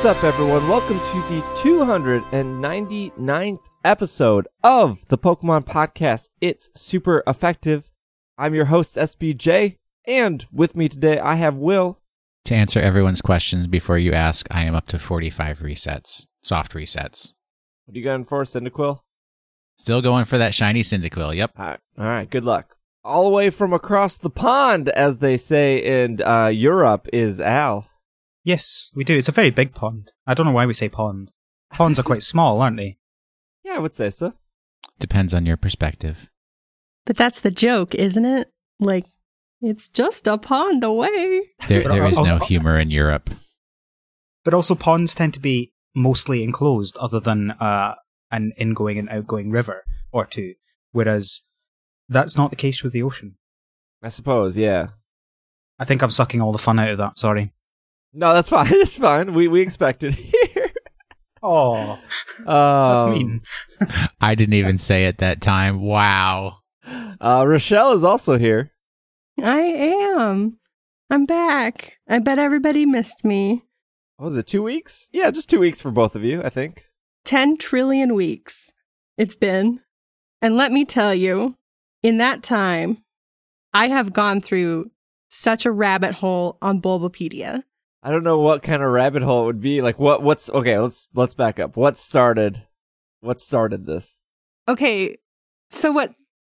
What's up, everyone? Welcome to the 299th episode of the Pokemon Podcast. It's super effective. I'm your host, SBJ, and with me today I have Will. To answer everyone's questions before you ask, I am up to 45 resets, soft resets. What are you going for, Cyndaquil? Still going for that shiny Cyndaquil. Yep. All right, all right, good luck. All the way from across the pond, as they say in uh, Europe, is Al. Yes, we do. It's a very big pond. I don't know why we say pond. Ponds are quite small, aren't they? Yeah, I would say so. Depends on your perspective. But that's the joke, isn't it? Like, it's just a pond away. There, there is no humor in Europe. But also, ponds tend to be mostly enclosed, other than uh, an ingoing and outgoing river or two. Whereas that's not the case with the ocean. I suppose, yeah. I think I'm sucking all the fun out of that. Sorry. No, that's fine. It's fine. We we expect it here. Oh, that's Um, mean. I didn't even say it that time. Wow. Uh, Raschelle is also here. I am. I'm back. I bet everybody missed me. What was it, two weeks? Yeah, just two weeks for both of you, I think. 10 trillion weeks it's been. And let me tell you, in that time, I have gone through such a rabbit hole on Bulbapedia. I don't know what kind of rabbit hole it would be. Like what what's okay, let's let's back up. What started what started this? Okay, so what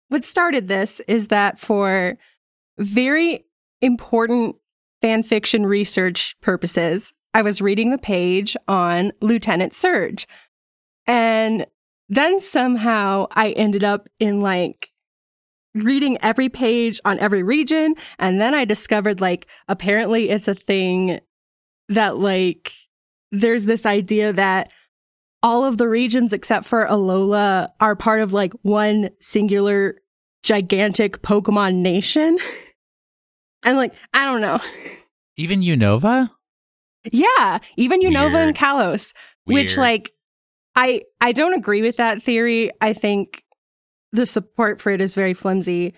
what started this is that for very important fan fiction research purposes, I was reading the page on Lieutenant Surge. And then somehow I ended up in like reading every page on every region and then I discovered like apparently it's a thing that like there's this idea that all of the regions except for Alola are part of like one singular gigantic Pokemon nation. and like, I don't know. Even Unova? Yeah, even Unova and Weird. Kalos, which like I I don't agree with that theory. I think the support for it is very flimsy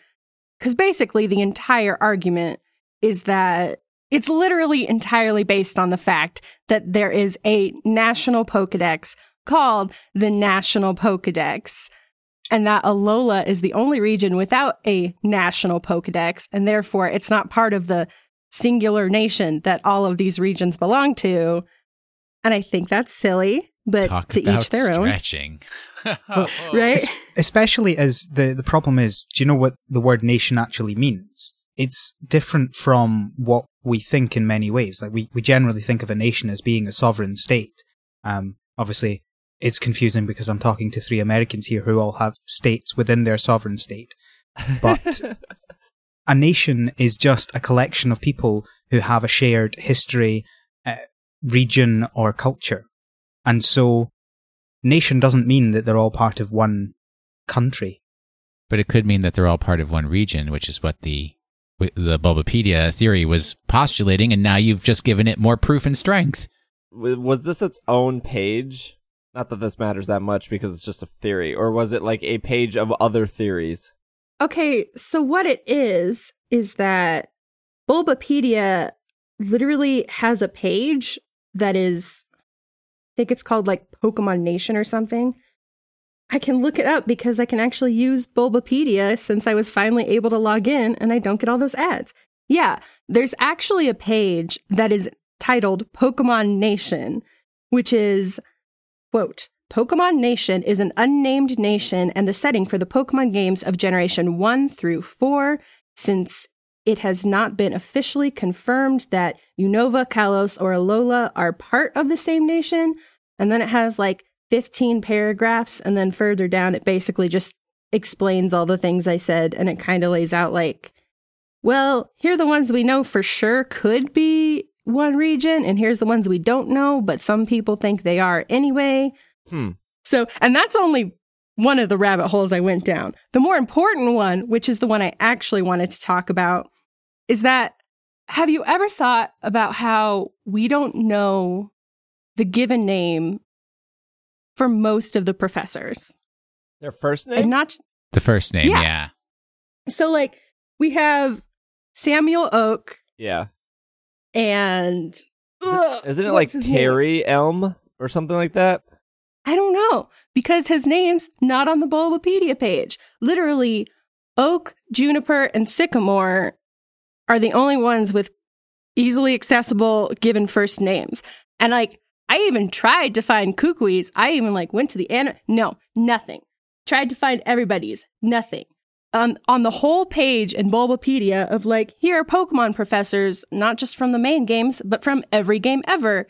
cuz basically the entire argument is that it's literally entirely based on the fact that there is a national Pokédex called the National Pokédex and that Alola is the only region without a national Pokédex and therefore it's not part of the singular nation that all of these regions belong to. And I think that's silly, but Talk to about each their own, stretching. right? Es- especially as the the problem is, do you know what the word nation actually means? It's different from what we think in many ways. Like we, we generally think of a nation as being a sovereign state. Um, obviously, it's confusing because I'm talking to three Americans here who all have states within their sovereign state. But a nation is just a collection of people who have a shared history, uh, region, or culture. And so, nation doesn't mean that they're all part of one country. But it could mean that they're all part of one region, which is what the the Bulbapedia theory was postulating, and now you've just given it more proof and strength. Was this its own page? Not that this matters that much because it's just a theory, or was it like a page of other theories? Okay, so what it is is that Bulbapedia literally has a page that is I think it's called like Pokemon Nation or something. I can look it up because I can actually use Bulbapedia since I was finally able to log in and I don't get all those ads. Yeah, there's actually a page that is titled Pokemon Nation, which is quote Pokemon Nation is an unnamed nation and the setting for the Pokemon games of Generation 1 through 4, since it has not been officially confirmed that Unova, Kalos, or Alola are part of the same nation. And then it has like 15 paragraphs, and then further down, it basically just explains all the things I said, and it kind of lays out like, well, here are the ones we know for sure could be one region, and here's the ones we don't know, but some people think they are anyway. Hmm. So, and that's only one of the rabbit holes I went down. The more important one, which is the one I actually wanted to talk about, is that have you ever thought about how we don't know the given name for most of the professors? Their first name? And not The first name, Yeah. yeah. so like we have Samuel Oak yeah. and Ugh, Isn't it like his name? Terry Elm or something like that? I don't know because his name's not on the Bulbapedia page. Literally, oak, juniper, and sycamore are the only ones with easily accessible given first names. And like, I even tried to find Kukui's. I even like went to the an no, nothing. Tried to find everybody's, nothing. Um, on the whole page in Bulbapedia of like, here are Pokemon professors, not just from the main games, but from every game ever.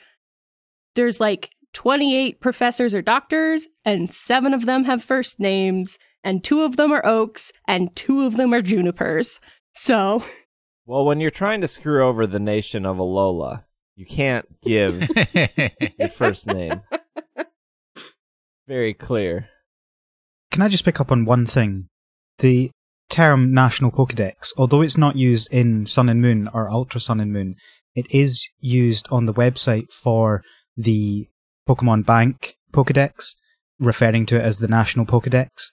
There's like 28 professors or doctors, and seven of them have first names, and two of them are oaks, and two of them are junipers. So, Well, when you're trying to screw over the nation of Alola, you can't give your first name. Very clear. Can I just pick up on one thing? The term National Pokedex, although it's not used in Sun and Moon or Ultra Sun and Moon, it is used on the website for the Pokemon Bank Pokedex, referring to it as the National Pokedex,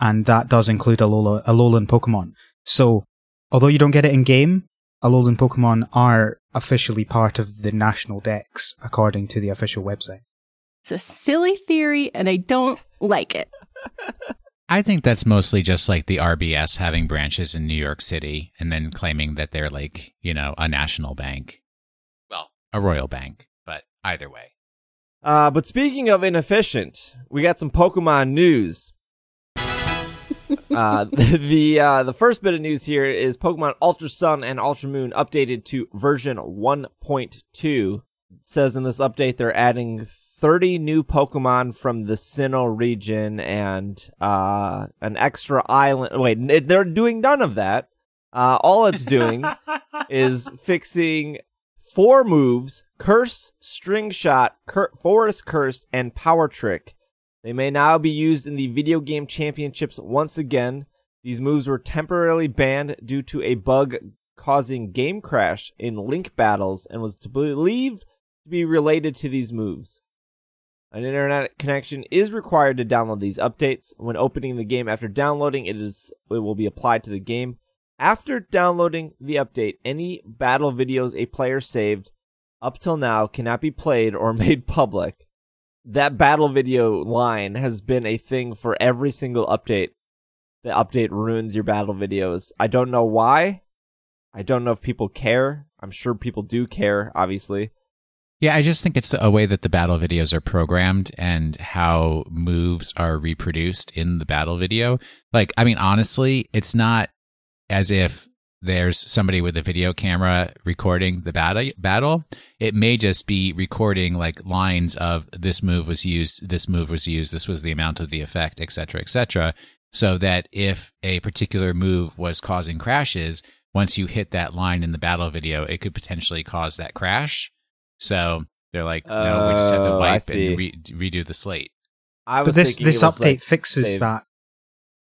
and that does include Alola, Alolan Pokemon. So, although you don't get it in game, Alolan Pokemon are officially part of the National Dex, according to the official website. it's a silly theory, and I don't like it. I think that's mostly just like the RBS having branches in New York City and then claiming that they're like, you know, a national bank. Well, a royal bank, but either way. Uh, but speaking of inefficient, we got some Pokemon news. Uh, the uh, the first bit of news here is Pokemon Ultra Sun and Ultra Moon updated to version 1.2. It says in this update they're adding 30 new Pokemon from the Sinnoh region and uh, an extra island. Wait, they're doing none of that. Uh, all it's doing is fixing four moves Curse, String Shot, Cur- Forest Curse, and Power Trick. They may now be used in the video game championships once again. These moves were temporarily banned due to a bug causing game crash in Link battles and was to believed to be related to these moves. An internet connection is required to download these updates. When opening the game after downloading, it is it will be applied to the game. After downloading the update, any battle videos a player saved up till now cannot be played or made public. That battle video line has been a thing for every single update. The update ruins your battle videos. I don't know why. I don't know if people care. I'm sure people do care, obviously. Yeah, I just think it's a way that the battle videos are programmed and how moves are reproduced in the battle video. Like, I mean, honestly, it's not as if there's somebody with a video camera recording the battle battle it may just be recording like lines of this move was used this move was used this was the amount of the effect etc etc so that if a particular move was causing crashes once you hit that line in the battle video it could potentially cause that crash so they're like no we just have to Oh, wipe and re- redo the slate I But was this this update like, fixes saved. that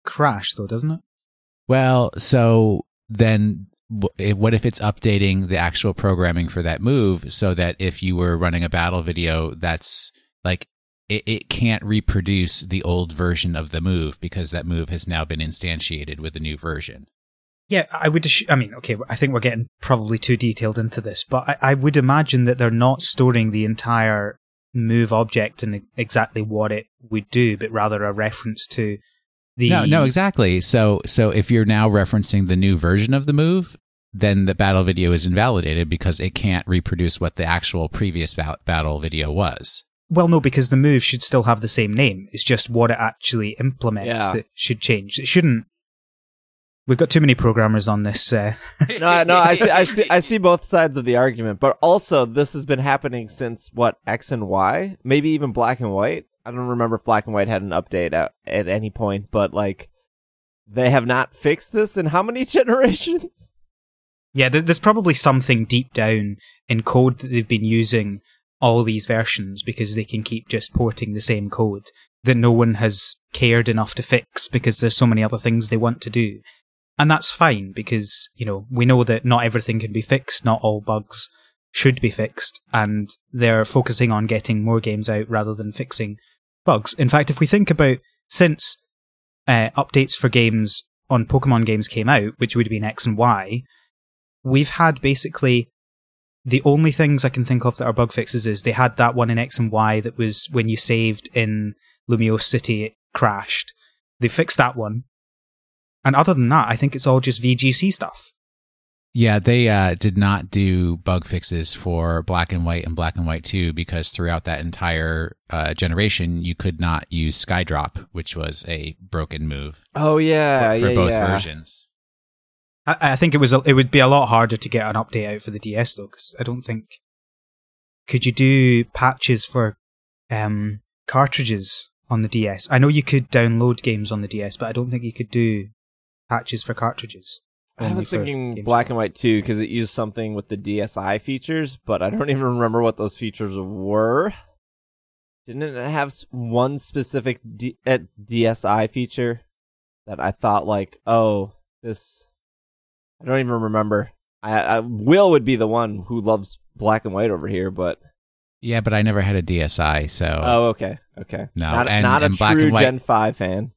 crash, though, doesn't it? Well, so then eh, what if it's updating the actual programming for that move so that if you were running a battle video that's like it, it can't reproduce the old version of the move because that move has now been instantiated with a new version. Yeah, I would. I mean, okay, I think we're getting probably too detailed into this, but I, I would imagine that they're not storing the entire move object and exactly what it would do, but rather a reference to the. No, no, exactly. So so if you're now referencing the new version of the move, then the battle video is invalidated because it can't reproduce what the actual previous ba- battle video was. Well, no, because the move should still have the same name. It's just what it actually implements Yeah. that should change. It shouldn't. We've got too many programmers on this. Uh, no, no, I see, I see, I see both sides of the argument, but also this has been happening since what X and Y, maybe even Black and White. I don't remember if Black and White had an update at, at any point, but like they have not fixed this in how many generations? yeah, there's probably something deep down in code that they've been using all these versions because they can keep just porting the same code that no one has cared enough to fix because there's so many other things they want to do. And that's fine because, you know, we know that not everything can be fixed, not all bugs should be fixed, and they're focusing on getting more games out rather than fixing bugs. In fact, if we think about since uh, updates for games on Pokemon games came out, which would have been X and Y, we've had basically the only things I can think of that are bug fixes is they had that one in X and Y that was when you saved in Lumiose City, it crashed. They fixed that one. And other than that, I think it's all just VGC stuff. Yeah, they uh, did not do bug fixes for Black and White and Black and White 2 because throughout that entire uh, generation, you could not use Skydrop, which was a broken move Oh yeah, for, for yeah, both yeah. versions. I, I think it was a, it would be a lot harder to get an update out for the DS though, because I don't think could you do patches for um, cartridges on the DS. I know you could download games on the DS, but I don't think you could do patches for cartridges. I was thinking black and white too because it used something with the DSi features, but I don't even remember what those features were. Didn't it have one specific D- DSi feature that I thought like, oh, this? I don't even remember. I, I Will would be the one who loves black and white over here, but Yeah, but I never had a DSi, so oh, okay, okay, No, not, and- not a and true Gen Five fan.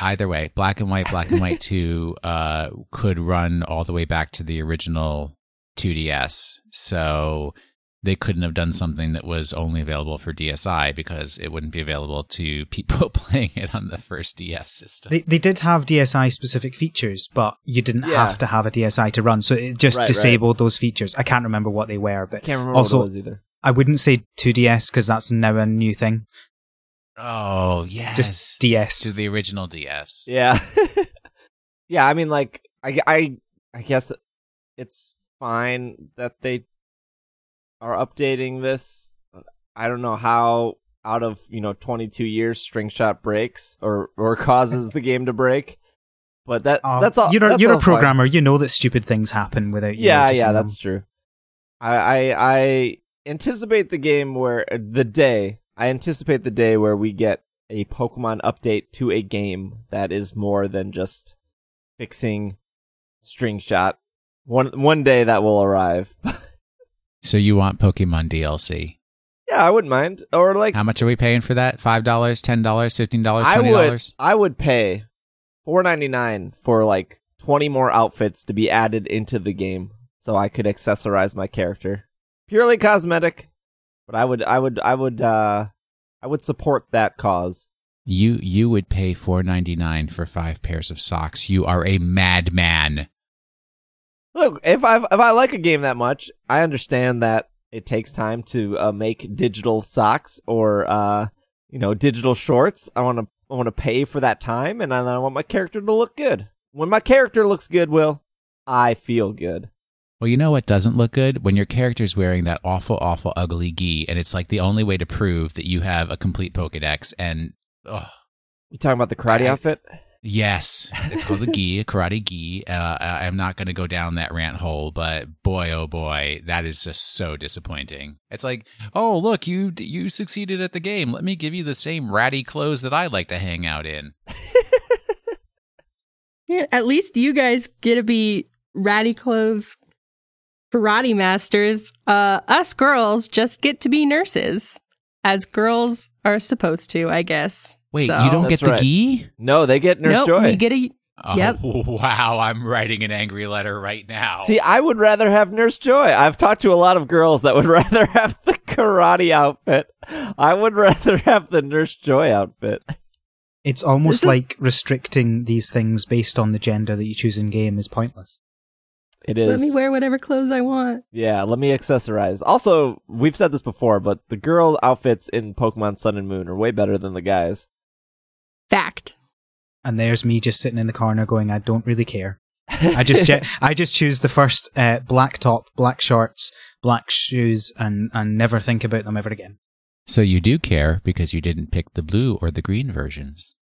Either way, Black and White, Black and White 2 uh, could run all the way back to the original 2DS. So they couldn't have done something that was only available for DSi because it wouldn't be available to people playing it on the first DS system. They they did have DSi specific features, but you didn't Yeah. have to have a DSi to run, so it just Right, right. disabled those features. I can't remember what they were, I but can't remember Also- what it was either. I wouldn't say 2DS because that's now a new thing. Oh, yes. Just DS. to the original DS. Yeah. yeah, I mean like I I I guess it's fine that they are updating this. I don't know how out of, you know, 22 years string shot breaks or or causes the game to break. But that Uh, that's all You're a, that's you're all a fine. programmer. You know that stupid things happen without you. Yeah, noticing yeah, them. that's true. I, I I anticipate the game where the day I anticipate the day where we get a Pokemon update to a game that is more than just fixing string shot. One one day that will arrive. So you want Pokemon DLC. yeah, I wouldn't mind. Or like How much are we paying for that? $5, $10, $15, I would $20? I would pay four ninety nine for like twenty more outfits to be added into the game so I could accessorize my character. Purely cosmetic. But I would I would I would uh I would support that cause. You you would pay four ninety nine for five pairs of socks. You are a madman. Look, if I if I like a game that much, I understand that it takes time to uh, make digital socks or uh you know digital shorts. I want to I want to pay for that time, and I, I want my character to look good. When my character looks good, Will, I feel good. Well, you know what doesn't look good when your character's wearing that awful, awful, ugly gi, and it's like the only way to prove that you have a complete Pokedex. And oh, You talking about the karate I- outfit? yes, it's called the gi, a karate gi. Uh, I- I'm not going to go down that rant hole, but boy, oh boy, that is just so disappointing. It's like, oh look, you you succeeded at the game. Let me give you the same ratty clothes that I like to hang out in. Yeah, at least you guys get to be ratty clothes karate masters. Uh, us girls just get to be nurses, as girls are supposed to, I guess. Wait, So- you don't That's get the right. gi? No, they get Nurse nope, Joy. we get a Oh, Yep. Wow, I'm writing an angry letter right now. See, I would rather have Nurse Joy. I've talked to a lot of girls that would rather have the karate outfit. I would rather have the Nurse Joy outfit. It's almost This is- like restricting these things based on the gender that you choose in game is pointless. It let me wear whatever clothes I want. Yeah, let me accessorize. Also, we've said this before, but the girl outfits in Pokemon Sun and Moon are way better than the guys. Fact. And there's me just sitting in the corner going, I don't really care. I just che- I just choose the first uh, black top, black shorts, black shoes, and and never think about them ever again. So you do care because you didn't pick the blue or the green versions.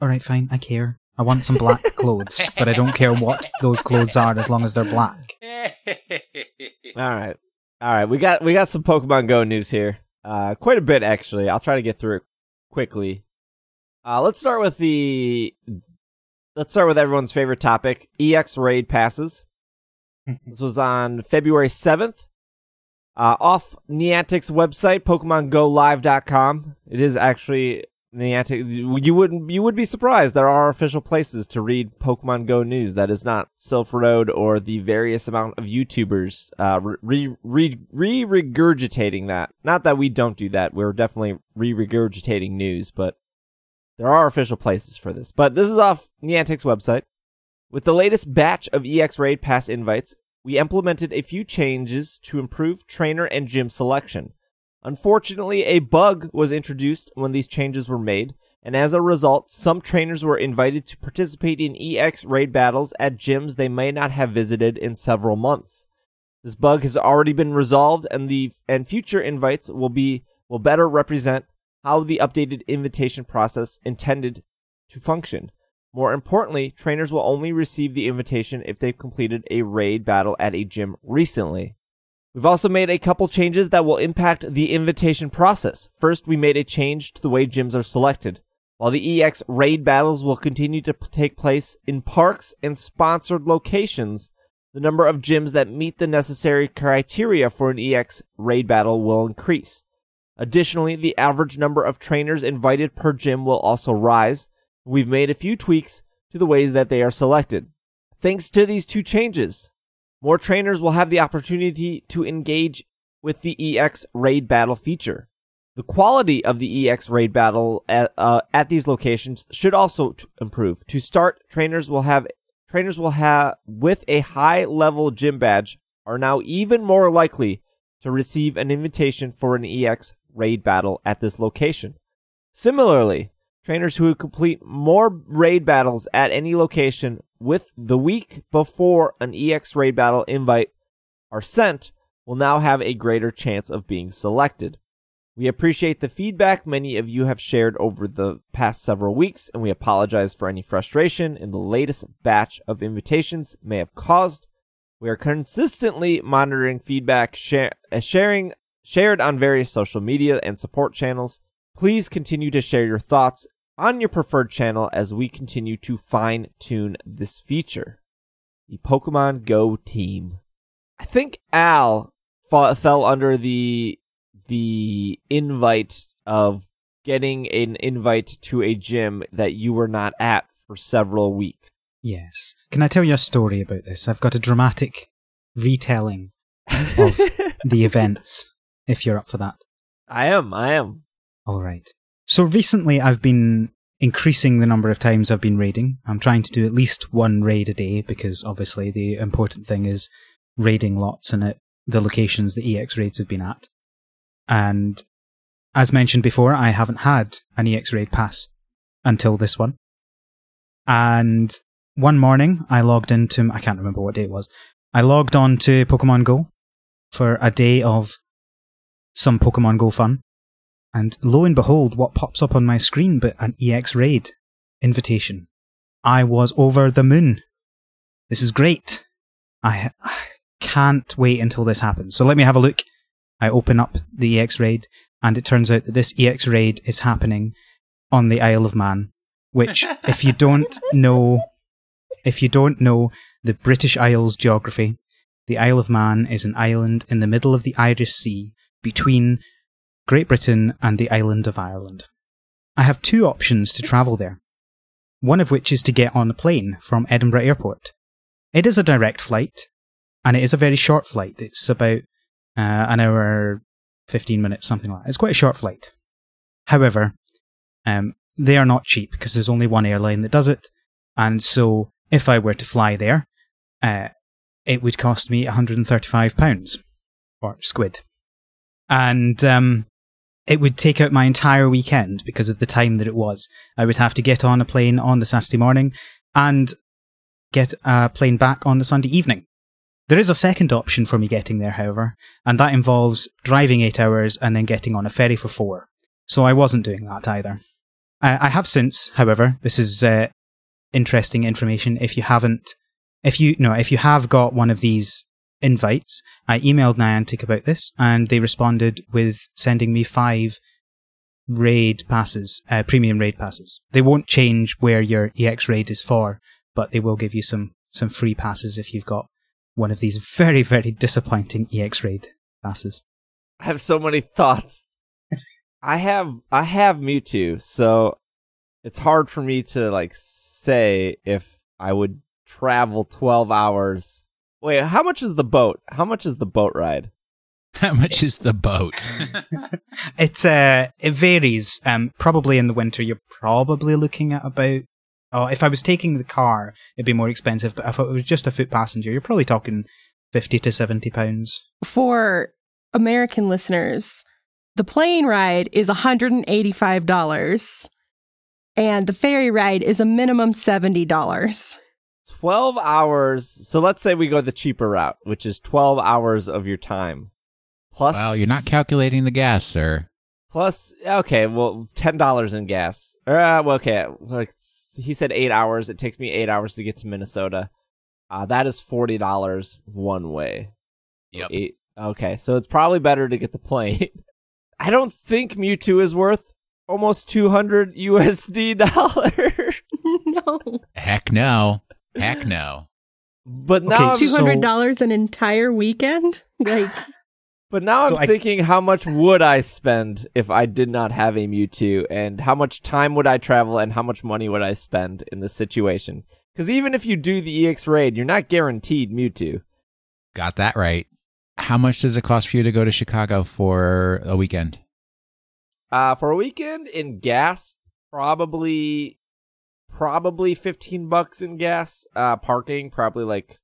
All right, fine, I care. I want some black clothes, but I don't care what those clothes are as long as they're black. All right, all right. We got we got some Pokemon Go news here. Uh, quite a bit actually. I'll try to get through it quickly. Uh, let's start with the. Let's start with everyone's favorite topic: EX raid passes. This was on February seventh. Uh, off Niantic's website, PokemonGoLive.com. It is actually Niantic, you wouldn't you would be surprised. There are official places to read Pokemon Go news that is not Silph Road or the various amount of YouTubers uh, re re re regurgitating that. Not that we don't do that. We're definitely re regurgitating news, but there are official places for this. But this is off Niantic's website. With the latest batch of EX Raid Pass invites, we implemented a few changes to improve trainer and gym selection. Unfortunately, a bug was introduced when these changes were made, and as a result, some trainers were invited to participate in EX raid battles at gyms they may not have visited in several months. This bug has already been resolved and the and future invites will be will better represent how the updated invitation process intended to function. More importantly, trainers will only receive the invitation if they've completed a raid battle at a gym recently. We've also made a couple changes that will impact the invitation process. First, we made a change to the way gyms are selected. While the EX raid battles will continue to take place in parks and sponsored locations, the number of gyms that meet the necessary criteria for an EX raid battle will increase. Additionally, the average number of trainers invited per gym will also rise. We've made a few tweaks to the ways that they are selected. Thanks to these two changes, more trainers will have the opportunity to engage with the EX raid battle feature. The quality of the EX raid battle at, uh, at these locations should also t- improve. To start, trainers will have trainers will have with a high level gym badge are now even more likely to receive an invitation for an EX raid battle at this location. Similarly, trainers who complete more raid battles at any location with the week before an EX raid battle invite are sent will now have a greater chance of being selected. We appreciate the feedback many of you have shared over the past several weeks, and we apologize for any frustration in the latest batch of invitations may have caused. We are consistently monitoring feedback, share, uh, sharing shared on various social media and support channels. Please continue to share your thoughts on your preferred channel as we continue to fine tune this feature. The Pokemon Go team. I think Al fa- fell under the the invite of getting an invite to a gym that you were not at for several weeks. Yes. Can I tell you a story about this? I've got a dramatic retelling of the events, if you're up for that. I am, I am. All right. So recently I've been increasing the number of times I've been raiding. I'm trying to do at least one raid a day because obviously the important thing is raiding lots and at the locations the EX raids have been at. And as mentioned before, I haven't had an EX raid pass until this one. And one morning I logged into, I can't remember what day it was. I logged on to Pokemon Go for a day of some Pokemon Go fun. And lo and behold, what pops up on my screen but an EX raid invitation. I was over the moon. This is great. I, I can't wait until this happens. So let me have a look. I open up the EX raid and it turns out that this EX raid is happening on the Isle of Man, which if you don't know, if you don't know the British Isles geography, the Isle of Man is an island in the middle of the Irish Sea between Great Britain and the island of Ireland. I have two options to travel there. One of which is to get on a plane from Edinburgh Airport. It is a direct flight, and it is a very short flight. It's about uh, an hour, 15 minutes, something like that. It's quite a short flight. However, um, they are not cheap because there's only one airline that does it. And so if I were to fly there, uh, it would cost me £135 or squid. And um, it would take out my entire weekend because of the time that it was. I would have to get on a plane on the Saturday morning and get a plane back on the Sunday evening. There is a second option for me getting there, however, and that involves driving eight hours and then getting on a ferry for four. So I wasn't doing that either. I, I have since, however, this is uh, interesting information. If you haven't, if you no, if you have got one of these invites, I emailed Niantic about this, and they responded with sending me five raid passes, uh, premium raid passes. They won't change where your EX raid is for, but they will give you some some free passes if you've got one of these very very disappointing EX raid passes. I have so many thoughts. I have I have Mewtwo, so it's hard for me to like say if I would travel 12 hours. Wait, how much is the boat? How much is the boat ride? How much is the boat? It uh it varies. Um, probably in the winter you're probably looking at about. Oh, if I was taking the car, it'd be more expensive. But if it was just a foot passenger, you're probably talking fifty to seventy pounds. For American listeners, the plane ride is $185 and the ferry ride is a minimum $70. 12 hours. So let's say we go the cheaper route, which is 12 hours of your time. Plus well, you're not calculating the gas, sir. Plus, okay, well, ten dollars in gas. Uh, well, okay, like he said, eight hours. It takes me eight hours to get to Minnesota. Uh, that is forty dollars one way. Yep. Eight. Okay, so it's probably better to get the plane. I don't think Mewtwo is worth almost two hundred USD dollars. no. Heck no. Heck no. But now, Okay, I'm, so- $200 an entire weekend? Like, but now I'm So I- thinking, how much would I spend if I did not have a Mewtwo, and how much time would I travel, and how much money would I spend in this situation? Because even if you do the EX raid, you're not guaranteed Mewtwo. Got that right. How much does it cost for you to go to Chicago for a weekend? Uh, for a weekend in gas, probably, probably fifteen bucks in gas. Uh, parking probably like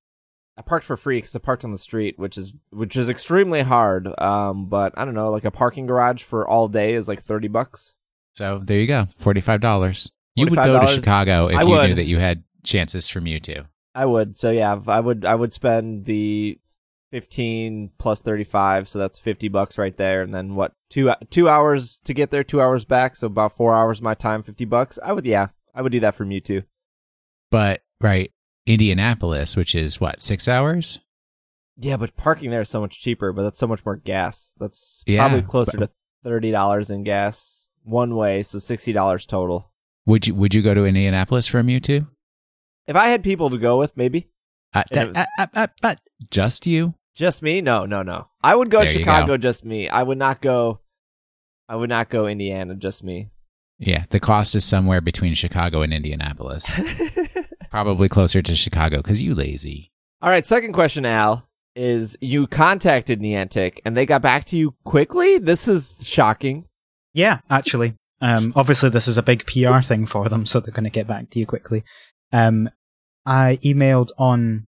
I parked for free because I parked on the street, which is which is extremely hard. Um, but I don't know, like a parking garage for all day is like thirty bucks. So there you go. Forty-five dollars. You would go to Chicago if I you would. knew that you had chances from Mewtwo. I would. So yeah, I would. I would spend the fifteen plus thirty five, so that's fifty bucks right there. And then what? Two two hours to get there, two hours back, so about four hours of my time, fifty bucks. I would. Yeah, I would do that for Mewtwo. But right, Indianapolis, which is what six hours? Yeah, but parking there is so much cheaper, but that's so much more gas. That's Yeah, probably closer but- to thirty dollars in gas one way, so sixty dollars total. Would you Would you go to Indianapolis for a Mewtwo? If I had people to go with, maybe Uh, Yeah. uh, uh, uh, uh, just you? just me. No, no, no. I would go There Chicago, go. just me. I would not go. I would not go Indiana, just me. Yeah, the cost is somewhere between Chicago and Indianapolis. Probably closer to Chicago because you lazy. All right, second question, Al, is you contacted Niantic and they got back to you quickly? This is shocking. Yeah, actually. Um, obviously, this is a big PR thing for them, so they're going to get back to you quickly. Um, I emailed on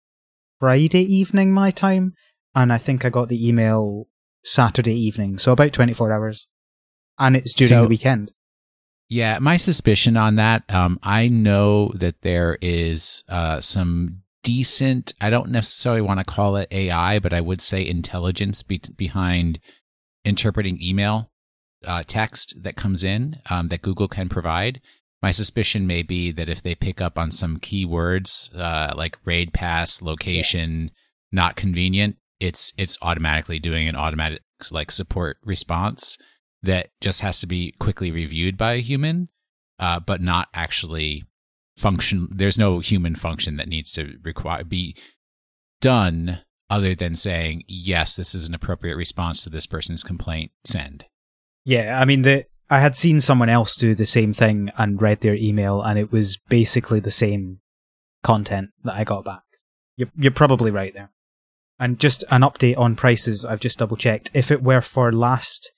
Friday evening my time, and I think I got the email Saturday evening, so about 24 hours. And it's during So- the weekend. Yeah, my suspicion on that, um, I know that there is uh, some decent, I don't necessarily want to call it AI, but I would say intelligence be- behind interpreting email uh, text that comes in um, that Google can provide. My suspicion may be that if they pick up on some keywords uh, like raid pass, location, not convenient, it's it's automatically doing an automatic like support response that just has to be quickly reviewed by a human, uh, but not actually function. There's no human function that needs to require be done other than saying yes, this is an appropriate response to this person's complaint. Send. Yeah, I mean, the, I had seen someone else do the same thing and read their email, and it was basically the same content that I got back. You're, you're probably right there. And just an update on prices, I've just double checked. If it were for last,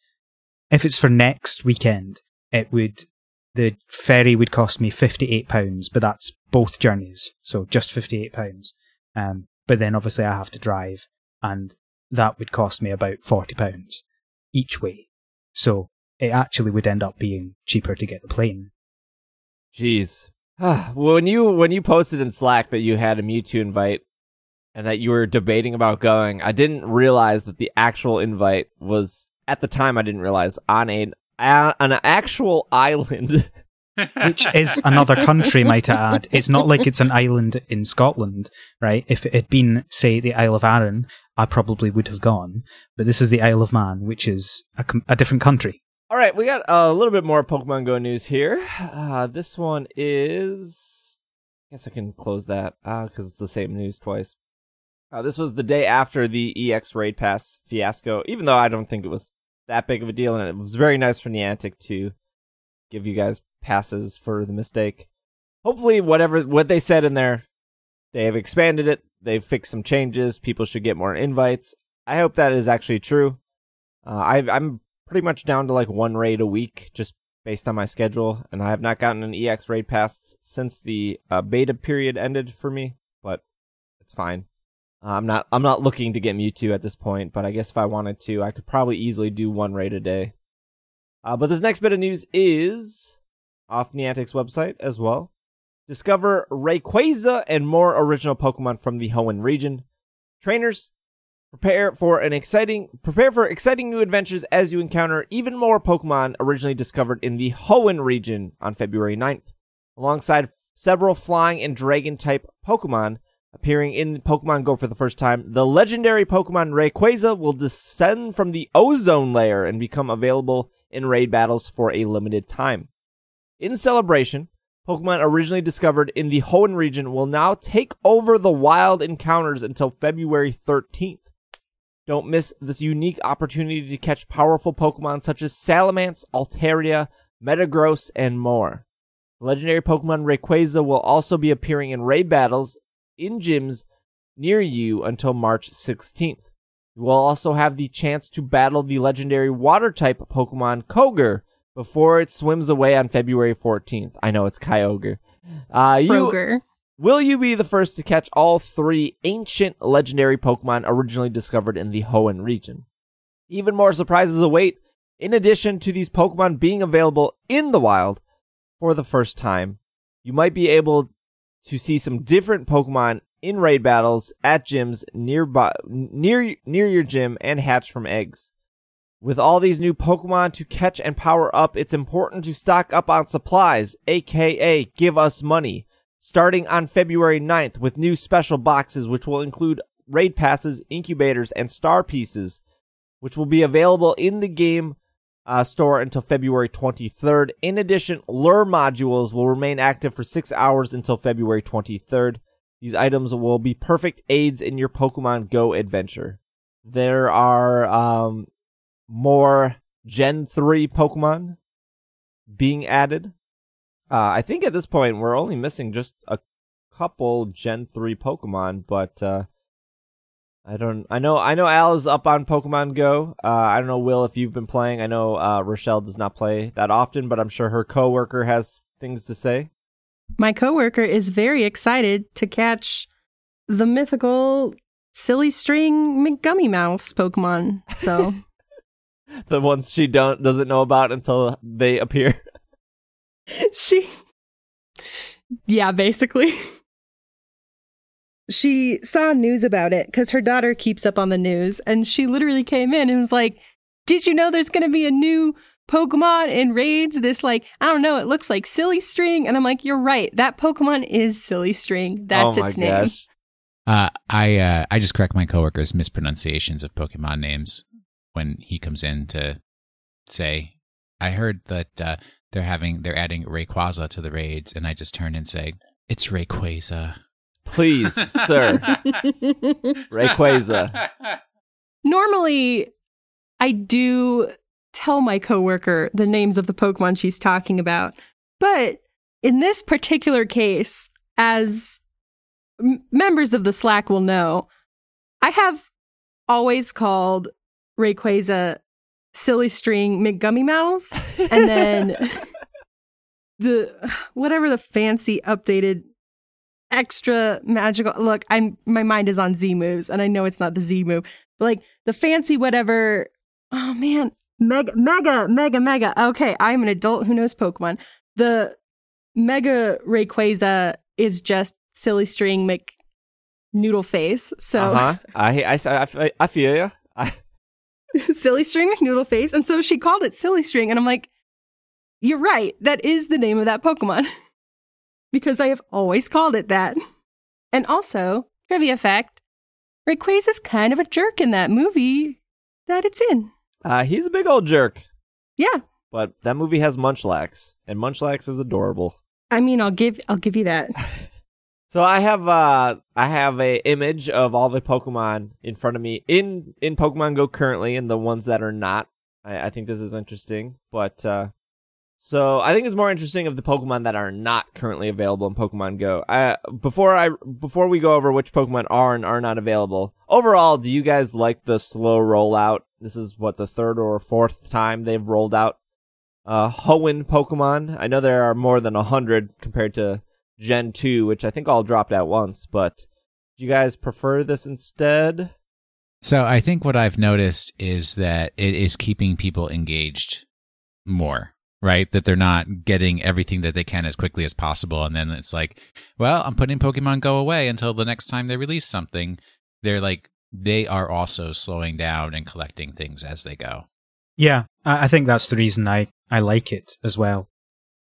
if it's for next weekend, it would, the ferry would cost me £58, but that's both journeys. So just £58. Um, but then obviously I have to drive, and that would cost me about £40 each way. So it actually would end up being cheaper to get the plane. Jeez. when you when you posted in Slack that you had a Mewtwo invite and that you were debating about going, I didn't realize that the actual invite was at the time I didn't realize on a a- an actual island. Which is another country, might I add. It's not like it's an island in Scotland, right? If it had been, say, the Isle of Arran, I probably would have gone. But this is the Isle of Man, which is a, com- a different country. All right, we got a little bit more Pokemon Go news here. Uh, this one is. I guess I can close that because it's the same news twice. Uh, this was the day after the EX Raid Pass fiasco, even though I don't think it was that big of a deal, and it was very nice for Niantic to give you guys passes for the mistake. Hopefully, whatever what they said in there, they have expanded it. They've fixed some changes. People should get more invites. I hope that is actually true. Uh, I, I'm pretty much down to like one raid a week, just based on my schedule, and I have not gotten an EX raid pass since the uh, beta period ended for me. But it's fine. Uh, I'm not I'm not looking to get Mewtwo at this point, but I guess if I wanted to, I could probably easily do one raid a day. Uh, but this next bit of news is off Niantic's website as well. Discover Rayquaza and more original Pokemon from the Hoenn region. Trainers, prepare for an exciting prepare for exciting new adventures as you encounter even more Pokemon originally discovered in the Hoenn region on February 9th, alongside several flying and dragon type Pokemon appearing in Pokemon Go for the first time. The legendary Pokemon Rayquaza will descend from the ozone layer and become available in raid battles for a limited time. In celebration, Pokemon originally discovered in the Hoenn region will now take over the wild encounters until February 13th. Don't miss this unique opportunity to catch powerful Pokemon such as Salamence, Altaria, Metagross, and more. Legendary Pokemon Rayquaza will also be appearing in raid battles in gyms near you until March 16th. You will also have the chance to battle the legendary water type Pokemon Koger before it swims away on February 14th. I know it's Kyogre. Uh, you, Kroger. Will you be the first to catch all three ancient legendary Pokemon originally discovered in the Hoenn region? Even more surprises await. In addition to these Pokemon being available in the wild for the first time, you might be able to see some different Pokemon in raid battles at gyms nearby, near near your gym and hatch from eggs. With all these new Pokemon to catch and power up, it's important to stock up on supplies, aka give us money. Starting on February 9th with new special boxes which will include raid passes, incubators, and star pieces, which will be available in the game uh, store until February 23rd. In addition, lure modules will remain active for six hours until February 23rd. These items will be perfect aids in your Pokemon Go adventure. There are um, more Gen 3 Pokemon being added. Uh, I think at this point we're only missing just a couple Gen 3 Pokemon, but uh, I don't. I know. I know. Al is up on Pokemon Go. Uh, I don't know, Will, if you've been playing. I know uh, Raschelle does not play that often, but I'm sure her coworker has things to say. My coworker is very excited to catch the mythical silly string McGummy Mouths Pokemon. So the ones she don't doesn't know about until they appear. she, yeah, basically. She saw news about it because her daughter keeps up on the news, and she literally came in and was like, "Did you know there's going to be a new Pokemon in raids? This like I don't know, it looks like Silly String." And I'm like, "You're right. That Pokemon is Silly String. That's oh my its name." gosh. Uh, I uh, I just correct my coworker's mispronunciations of Pokemon names when he comes in to say, "I heard that uh, they're having they're adding Rayquaza to the raids," and I just turn and say, "It's Rayquaza." Please, sir, Rayquaza. Normally, I do tell my coworker the names of the Pokemon she's talking about, but in this particular case, as m- members of the Slack will know, I have always called Rayquaza Silly String McGummy Mouse. and then the whatever the fancy updated extra magical look i'm my mind is on z moves and i know it's not the z move but like the fancy whatever oh man mega mega mega mega okay i'm an adult who knows pokemon the mega rayquaza is just silly string mc noodle face so Uh-huh. I, I, I, I feel you. I, silly string noodle face and so she called it silly string and i'm like you're right that is the name of that pokemon because i have always called it that. And also trivia fact Rayquaza is kind of a jerk in that movie that it's in. Uh, he's a big old jerk, yeah. But that movie has Munchlax, and Munchlax is adorable. i mean i'll give i'll give you that. So I have uh I have a image of all the Pokemon in front of me in in Pokemon Go currently and the ones that are not. I, I think this is interesting, but uh, so I think it's more interesting of the Pokemon that are not currently available in Pokemon Go. I, before I before we go over which Pokemon are and are not available, overall, do you guys like the slow rollout? This is what the third or fourth time they've rolled out uh, Hoenn Pokemon. I know there are more than hundred compared to Gen two, which I think all dropped at once. But do you guys prefer this instead? So I think what I've noticed is that it is keeping people engaged more, right? That they're not getting everything that they can as quickly as possible. And then it's like, well, I'm putting Pokemon Go away until the next time they release something. They're like, they are also slowing down and collecting things as they go. Yeah, I I think that's the reason I, I like it as well.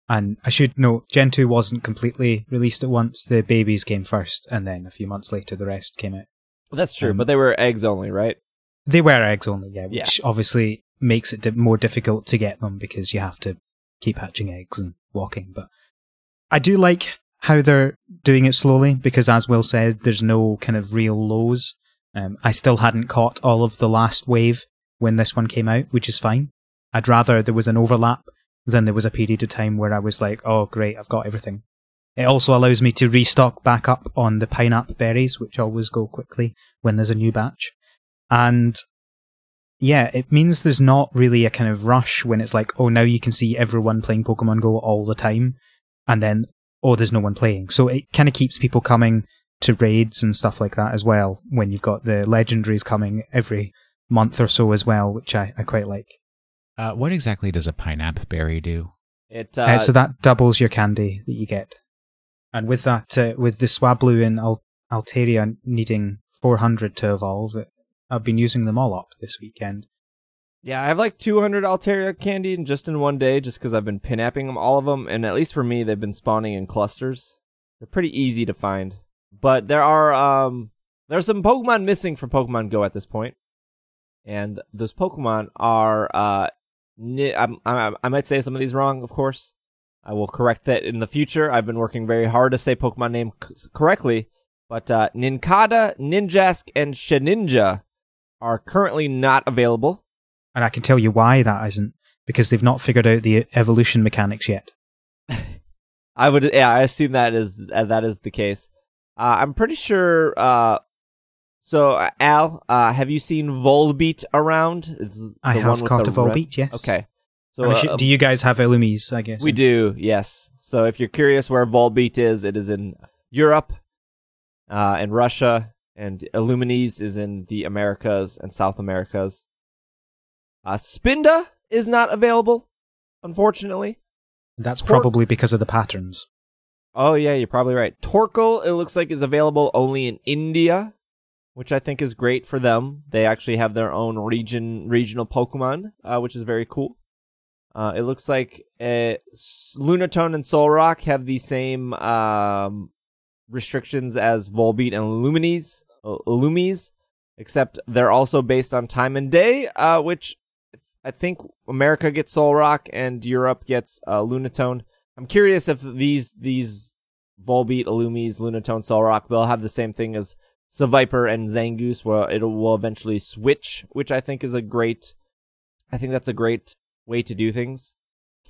And I should note, Gen 2 wasn't completely released at once. The babies came first, and then a few months later, the rest came out. That's true, Um, but they were eggs only, right? They were eggs only, yeah, Yeah. which obviously makes it di- more difficult to get them because you have to keep hatching eggs and walking. But I do like how they're doing it slowly because, as Will said, there's no kind of real lows. Um, I still hadn't caught all of the last wave when this one came out, which is fine. I'd rather there was an overlap than there was a period of time where I was like, oh, great, I've got everything. It also allows me to restock back up on the pineapple berries, which always go quickly when there's a new batch. And yeah, it means there's not really a kind of rush when it's like, oh, now you can see everyone playing Pokemon Go all the time. And then, oh, there's no one playing. So it kind of keeps people coming to raids and stuff like that as well when you've got the legendaries coming every month or so as well, which I, I quite like. Uh, what exactly does a pineapple berry do? It uh, Uh, so that doubles your candy that you get. And with that, uh, with the Swablu and Al- Altaria needing 400 to evolve, it, I've been using them all up this weekend. Yeah, I have like 200 Altaria candy in just in one day, just because I've been pinapping them, all of them, and at least for me, they've been spawning in clusters. They're pretty easy to find, but there are um there are some Pokemon missing from Pokemon Go at this point, and those Pokemon are uh ni- I'm, I I might say some of these wrong, of course. I will correct that in the future. I've been working very hard to say Pokemon name c- correctly, but uh, Nincada, Ninjask, and Shedinja are currently not available. And I can tell you why that isn't, because they've not figured out the evolution mechanics yet. I would, yeah, I assume that is uh, that is the case. Uh, I'm pretty sure. Uh, so, uh, Al, uh, have you seen Volbeat around? It's the I one have with caught the a red- Volbeat, yes. Okay, so I'm uh, do you guys have Illumies, I guess? we do, yes. So, if you're curious where Volbeat is, it is in Europe, uh, and Russia, and Illumines is in the Americas and South Americas. Uh, Spinda is not available, unfortunately. That's Tor- probably because of the patterns. Oh yeah, you're probably right. Torkoal, it looks like is available only in India, which I think is great for them. They actually have their own region regional Pokemon, uh, which is very cool. Uh, it looks like uh, Lunatone and Solrock have the same um, restrictions as Volbeat and Lumines, uh, Lumies, except they're also based on time and day, uh, which I think America gets Solrock and Europe gets uh, Lunatone. I'm curious if these these Volbeat, Illumies, Lunatone, Solrock, they'll have the same thing as Seviper and Zangoose, where it will eventually switch, which I think is a great. I think that's a great way to do things.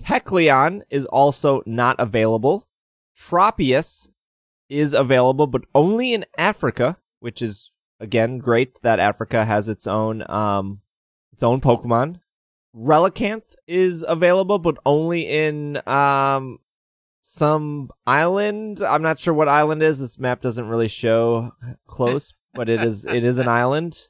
Kecleon is also not available. Tropius is available, but only in Africa, which is again great that Africa has its own um its own Pokemon. Relicanth is available, but only in um some island. I'm not sure what island is. This map doesn't really show close, but it is it is an island.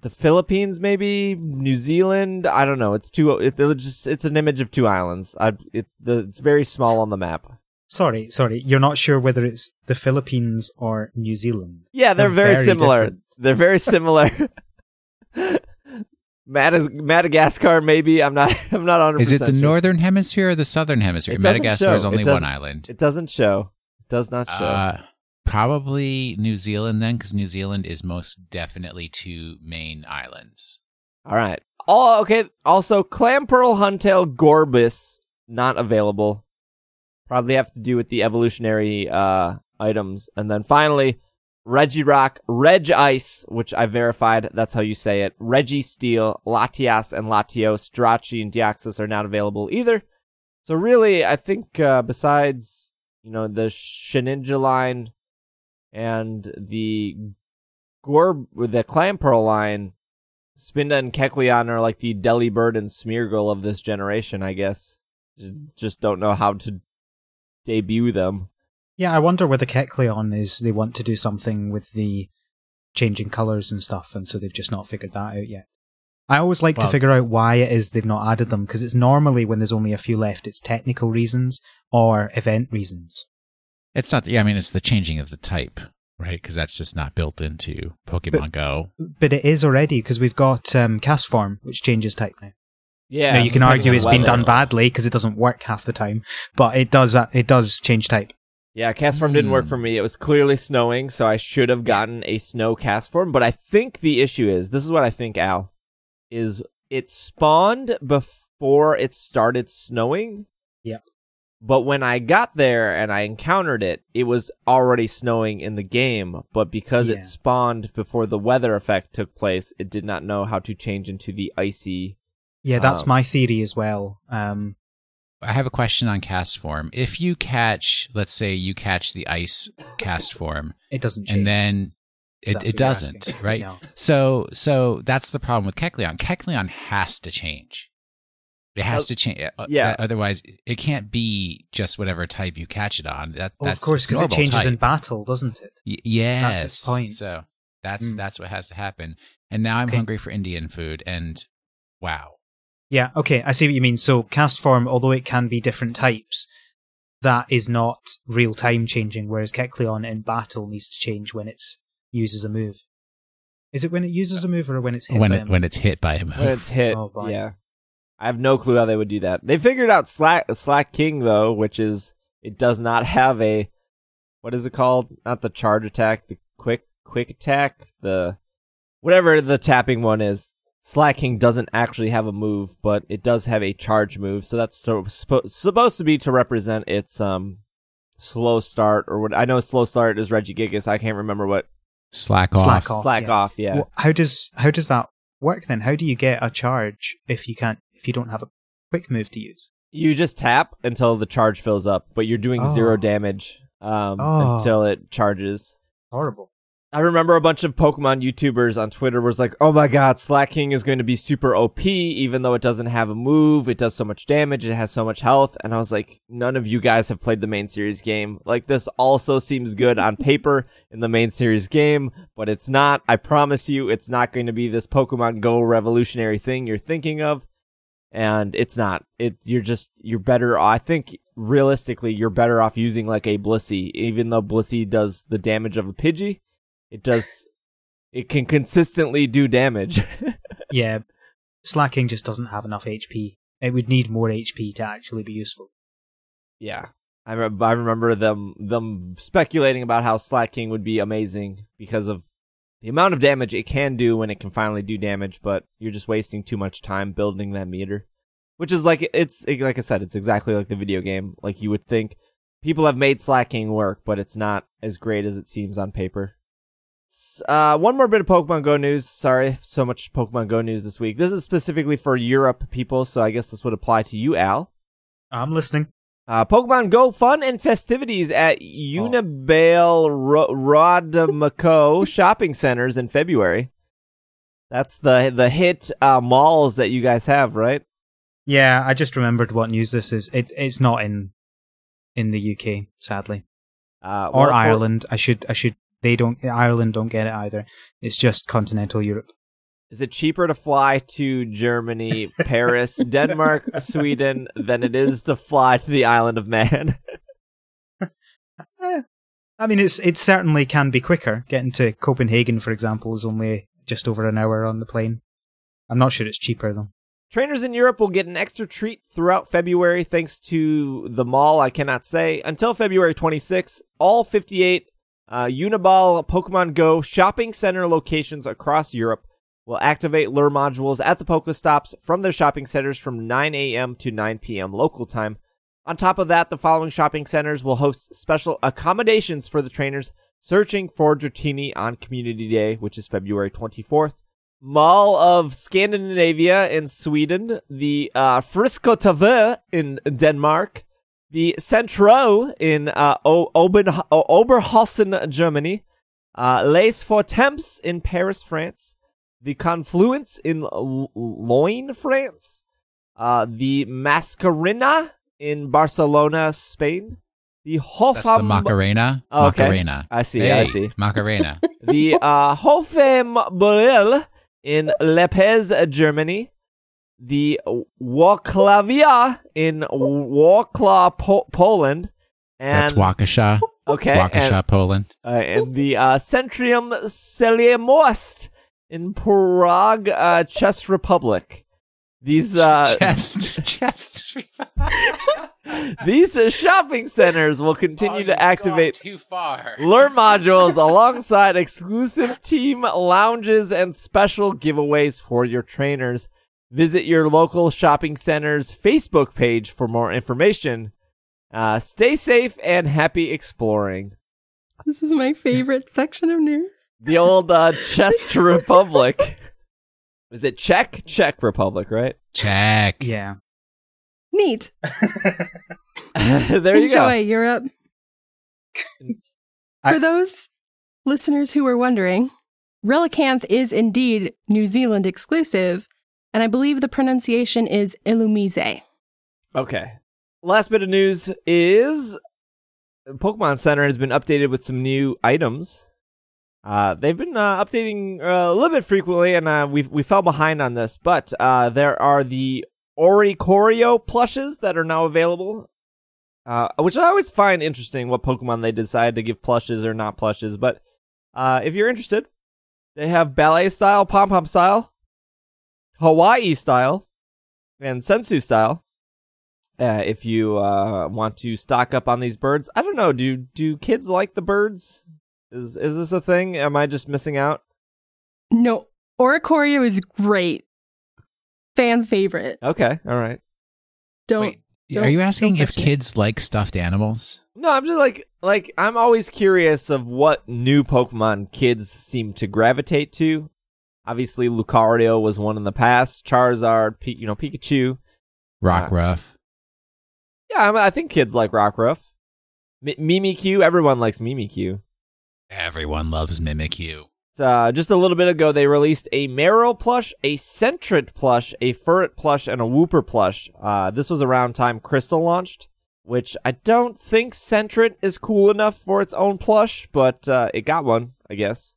The Philippines, maybe New Zealand. I don't know. It's two. It, it just it's an image of two islands. I it the it's very small on the map. Sorry, sorry, you're not sure whether it's the Philippines or New Zealand. Yeah, they're, They're very, very similar. different. They're very similar. Madas- Madagascar, maybe. I'm not. I'm not 100. Is it the sure. northern hemisphere or the southern hemisphere? Madagascar is show. It only one island. It doesn't show. It does not show. Uh, probably New Zealand then, because New Zealand is most definitely two main islands. All right. Oh, okay. Also, Clamperl Huntail, Gorebyss not available. Probably have to do with the evolutionary uh, items. And then finally, Regirock, Regice, which I verified, that's how you say it, Registeel, Latias, and Latios, Jirachi, and Deoxys are not available either. So really, I think uh, besides, you know, the Shedinja line and the Gorb, the Clamperl line, Spinda and Kecleon are like the Delibird and Smeargle of this generation, I guess. Just don't know how to debut them. Yeah, I wonder whether Kecleon is they want to do something with the changing colours and stuff, and so they've just not figured that out yet. I always like Well- to figure out why it is they've not added them, because it's normally when there's only a few left, it's technical reasons or event reasons. It's not. the, Yeah, I mean, it's the changing of the type, right? Because that's just not built into Pokemon But- Go. But it is already, because we've got um, Castform, which changes type now. Yeah. now you can argue it's been done badly because it doesn't work half the time, but it does. uh, It does change type. Yeah, Castform didn't work Hmm. for me. It was clearly snowing, so I should have gotten a snow Castform. But I think the issue is this is what I think, Al, is it spawned before it started snowing. Yeah. But when I got there and I encountered it, it was already snowing in the game. But because Yeah. it spawned before the weather effect took place, it did not know how to change into the icy. Yeah, that's Um, my theory as well. Um, I have a question on Castform. If you catch, let's say you catch the ice Castform, it doesn't change. and then it, it doesn't, right? No. So so that's the problem with Kecleon. Kecleon has to change. It has Uh, to change. uh, yeah. uh, Otherwise, it can't be just whatever type you catch it on. That Oh, that's of course, because it changes type. in battle, doesn't it? Y- yes. its point. So that's Hmm. that's what has to happen. And now I'm Okay. hungry for Indian food. And wow, Yeah, okay, I see what you mean. So Castform, although it can be different types, that is not real time changing, whereas Kecleon in battle needs to change when it uses a move. Is it when it uses a move or when it's hit when by it a when it's hit by a move. When it's hit, Oh, boy. yeah. I have no clue how they would do that. They figured out Slack Slaking though, which is it does not have a what is it called? Not the charge attack, the quick quick attack, the whatever the tapping one is. Slaking doesn't actually have a move, but it does have a charge move. So that's so, suppo- supposed to be to represent its um slow start or what I know slow start is Regigigas. I can't remember what Slack off. Slack off. slack yeah. off, yeah. Well, how does how does that work then? How do you get a charge if you can't if you don't have a quick move to use? You just tap until the charge fills up, but you're doing Oh. zero damage um, Oh. until it charges. Horrible. I remember a bunch of Pokemon YouTubers on Twitter was like, "Oh my God, Slaking is going to be super OP, even though it doesn't have a move. It does so much damage. It has so much health." And I was like, "None of you guys have played the main series game. Like this also seems good on paper in the main series game, but it's not. I promise you, it's not going to be this Pokemon Go revolutionary thing you're thinking of." And it's not. It you're just you're better. I think realistically, you're better off using like a Blissey, even though Blissey does the damage of a Pidgey it does it can consistently do damage Yeah, Slaking just doesn't have enough HP. It would need more HP to actually be useful. yeah I, rem- I remember them them speculating about how Slaking would be amazing because of the amount of damage it can do when it can finally do damage but you're just wasting too much time building that meter which is like it's like i said it's exactly like the video game like you would think people have made Slaking work but it's not as great as it seems on paper Uh, one more bit of Pokemon Go news. Sorry, so much Pokemon Go news this week. This is specifically for Europe people, so I guess this would apply to you, Al. I'm listening. Uh, Pokemon Go fun and festivities at Unibail Ro- Rodamco shopping centers in February. That's the the hit uh, malls that you guys have, right? Yeah, I just remembered what news this is. It it's not in in the UK, sadly, Uh, or well, for- Ireland. I should I should. They don't. Ireland don't get it either. It's just continental Europe. Is it cheaper to fly to Germany, Paris, Denmark, Sweden than it is to fly to the island of Man? I mean, it's it certainly can be quicker. Getting to Copenhagen, for example, is only just over an hour on the plane. I'm not sure it's cheaper though. Trainers in Europe will get an extra treat throughout February thanks to the mall, I cannot say. Until February 26, all 58 uh, Unibail Pokemon Go shopping center locations across Europe will activate lure modules at the Pokestops from their shopping centers from 9 a.m. to 9 p.m. local time. On top of that, the following shopping centers will host special accommodations for the trainers searching for Dratini on Community Day, which is February 24th. Mall of Scandinavia in Sweden, the uh, Friskotave in Denmark, the Centro in uh, o- Oben- o- Oberhausen, Germany, uh, Les Four Temps in Paris, France, the Confluence in L- Loin, France, uh, the Mascarena in Barcelona, Spain, the Hofam. That's the Macarena. Oh, okay. Macarena. I see, Hey, I see. Macarena. the uh, Hofembrille in Lepez, Germany, the Włocławia in Wrocław, po- Poland, and That's Waukesha. okay, Waukesha, and, Poland. uh, and the uh, Centrium Selimost in Prague, uh, Czech Republic. These uh, chest. chest. these uh, shopping centers will continue to activate too far. Lure modules alongside exclusive team lounges and special giveaways for your trainers. Visit your local shopping center's Facebook page for more information. Uh, stay safe and happy exploring. This is my favorite section of news. The old uh, Czech Republic. Is it Czech? Czech Republic, right? Check. Yeah. Neat. there you Enjoy go. Europe. I- For those listeners who were wondering, Relicanth is indeed New Zealand exclusive, and I believe the pronunciation is Illumise. Okay. Last bit of news is Pokemon Center has been updated with some new items. Uh, they've been uh, updating uh, a little bit frequently, and uh, we we fell behind on this. But uh, there are the Oricorio plushes that are now available, uh, which I always find interesting. What Pokemon they decide to give plushes or not plushes. But if you're interested, they have ballet style, pom pom style, Hawaii style, and sensu style. Uh, if you uh, want to stock up on these birds, I don't know. Do do kids like the birds? Is is this a thing? Am I just missing out? No, Oricorio is great. Fan favorite. Okay, all right. Don't. Wait, don't- are you asking if question it. kids like stuffed animals? No, I'm just like like I'm always curious of what new Pokemon kids seem to gravitate to. Obviously, Lucario was one in the past. Charizard, P- you know, Pikachu. Rockruff. Yeah, I, mean, I think kids like Rockruff. M- Mimikyu, everyone likes Mimikyu. Everyone loves Mimikyu. Uh, just a little bit ago, they released a Marill plush, a Sentret plush, a Furret plush, and a Wooper plush. Uh, this was around time Crystal launched, which I don't think Sentret is cool enough for its own plush, but uh, it got one, I guess.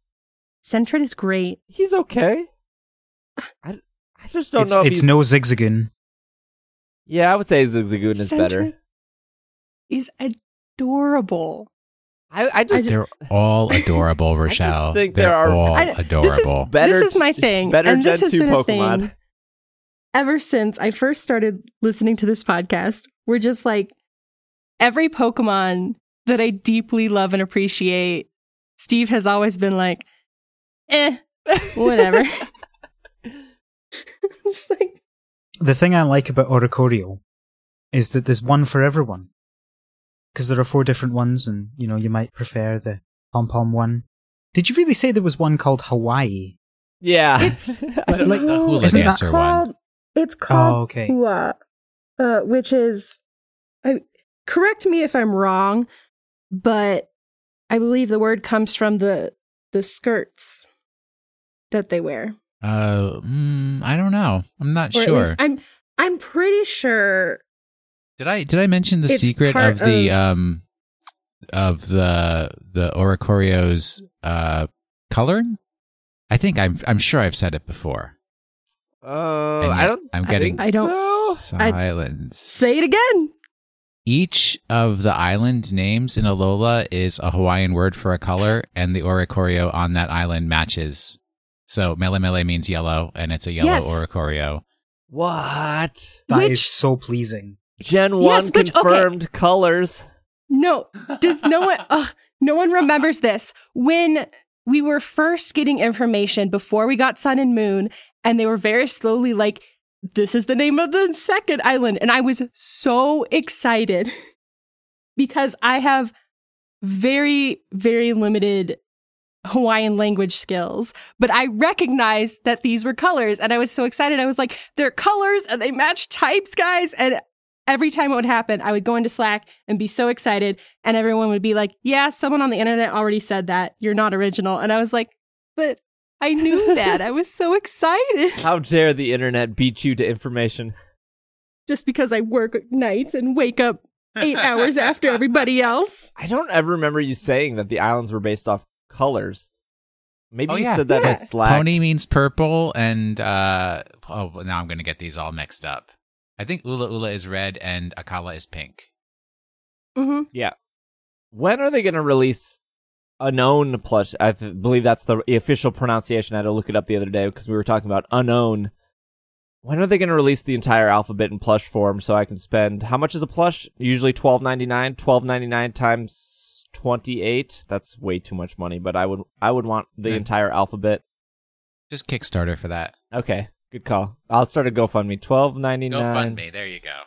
Sentret is great. He's okay. I, I just don't it's know if it's he's... no Zigzagoon. Yeah, I would say Zigzagoon is better. Sentret Is adorable. I, I just... They're all adorable, Raschelle. think They're there are- all I- this is- adorable. better this is my thing. better and this has 2 been a Pokemon. thing ever since I first started listening to this podcast. We're just like every Pokemon that I deeply love and appreciate. Steve has always been like, eh, whatever. just like The thing I like about Oricorio is that there's one for everyone. Because there are four different ones, and you know you might prefer the pom pom one. Did you really say there was one called Hawaii? yeah. It's- I don't like- The hula Isn't dancer one. It's Oh, okay. Hua, uh, which is, I, correct me if I'm wrong, but I believe the word comes from the the skirts that they wear. Uh, mm, I don't know. I'm not Or sure. least I'm I'm pretty sure. Did I did I mention the secret part of the of- um of the the Oricorio's uh coloring? I think I'm I'm sure I've said it before. Oh, And I don't. I'm I getting think I don't- so. I- Say it again. Each of the island names in Alola is a Hawaiian word for a color, and the Oricorio on that island matches. So Mele Mele means yellow, and it's a yellow Yes. Oricorio. What? That is Which- so pleasing. Gen one Yes, which- okay. confirmed colors. No, does no one? ugh, no one remembers this when we were first getting information before we got Sun and Moon, and they were very slowly like, "This is the name of the second island," and I was so excited because I have very, very limited Hawaiian language skills, but I recognized that these were colors and I was so excited. I was like, they're colors and they match types, guys. And every time it would happen, I would go into Slack and be so excited. And everyone would be like, yeah, someone on the internet already said that. You're not original. And I was like, but I knew that. I was so excited. How dare the internet beat you to information? Just because I work nights and wake up eight hours after everybody else. I don't ever remember you saying that the islands were based off colors. Maybe Oh, you yeah. said that Yeah. in Slack. Poni means purple, and uh, oh, now I'm going to get these all mixed up. I think Ula Ula is red and Akala is pink. Mm-hmm. Yeah. When are they going to release Unown plush? I th- believe that's the official pronunciation. I had to look it up the other day because we were talking about Unown. When are they going to release the entire alphabet in plush form so I can spend how much is a plush? Usually twelve ninety nine. Twelve ninety nine times twenty eight. That's way too much money, but I would I would want the Yeah. entire alphabet. Just Kickstarter for that. Okay, good call. I'll start a GoFundMe. Twelve ninety Go nine. fund me. There you go.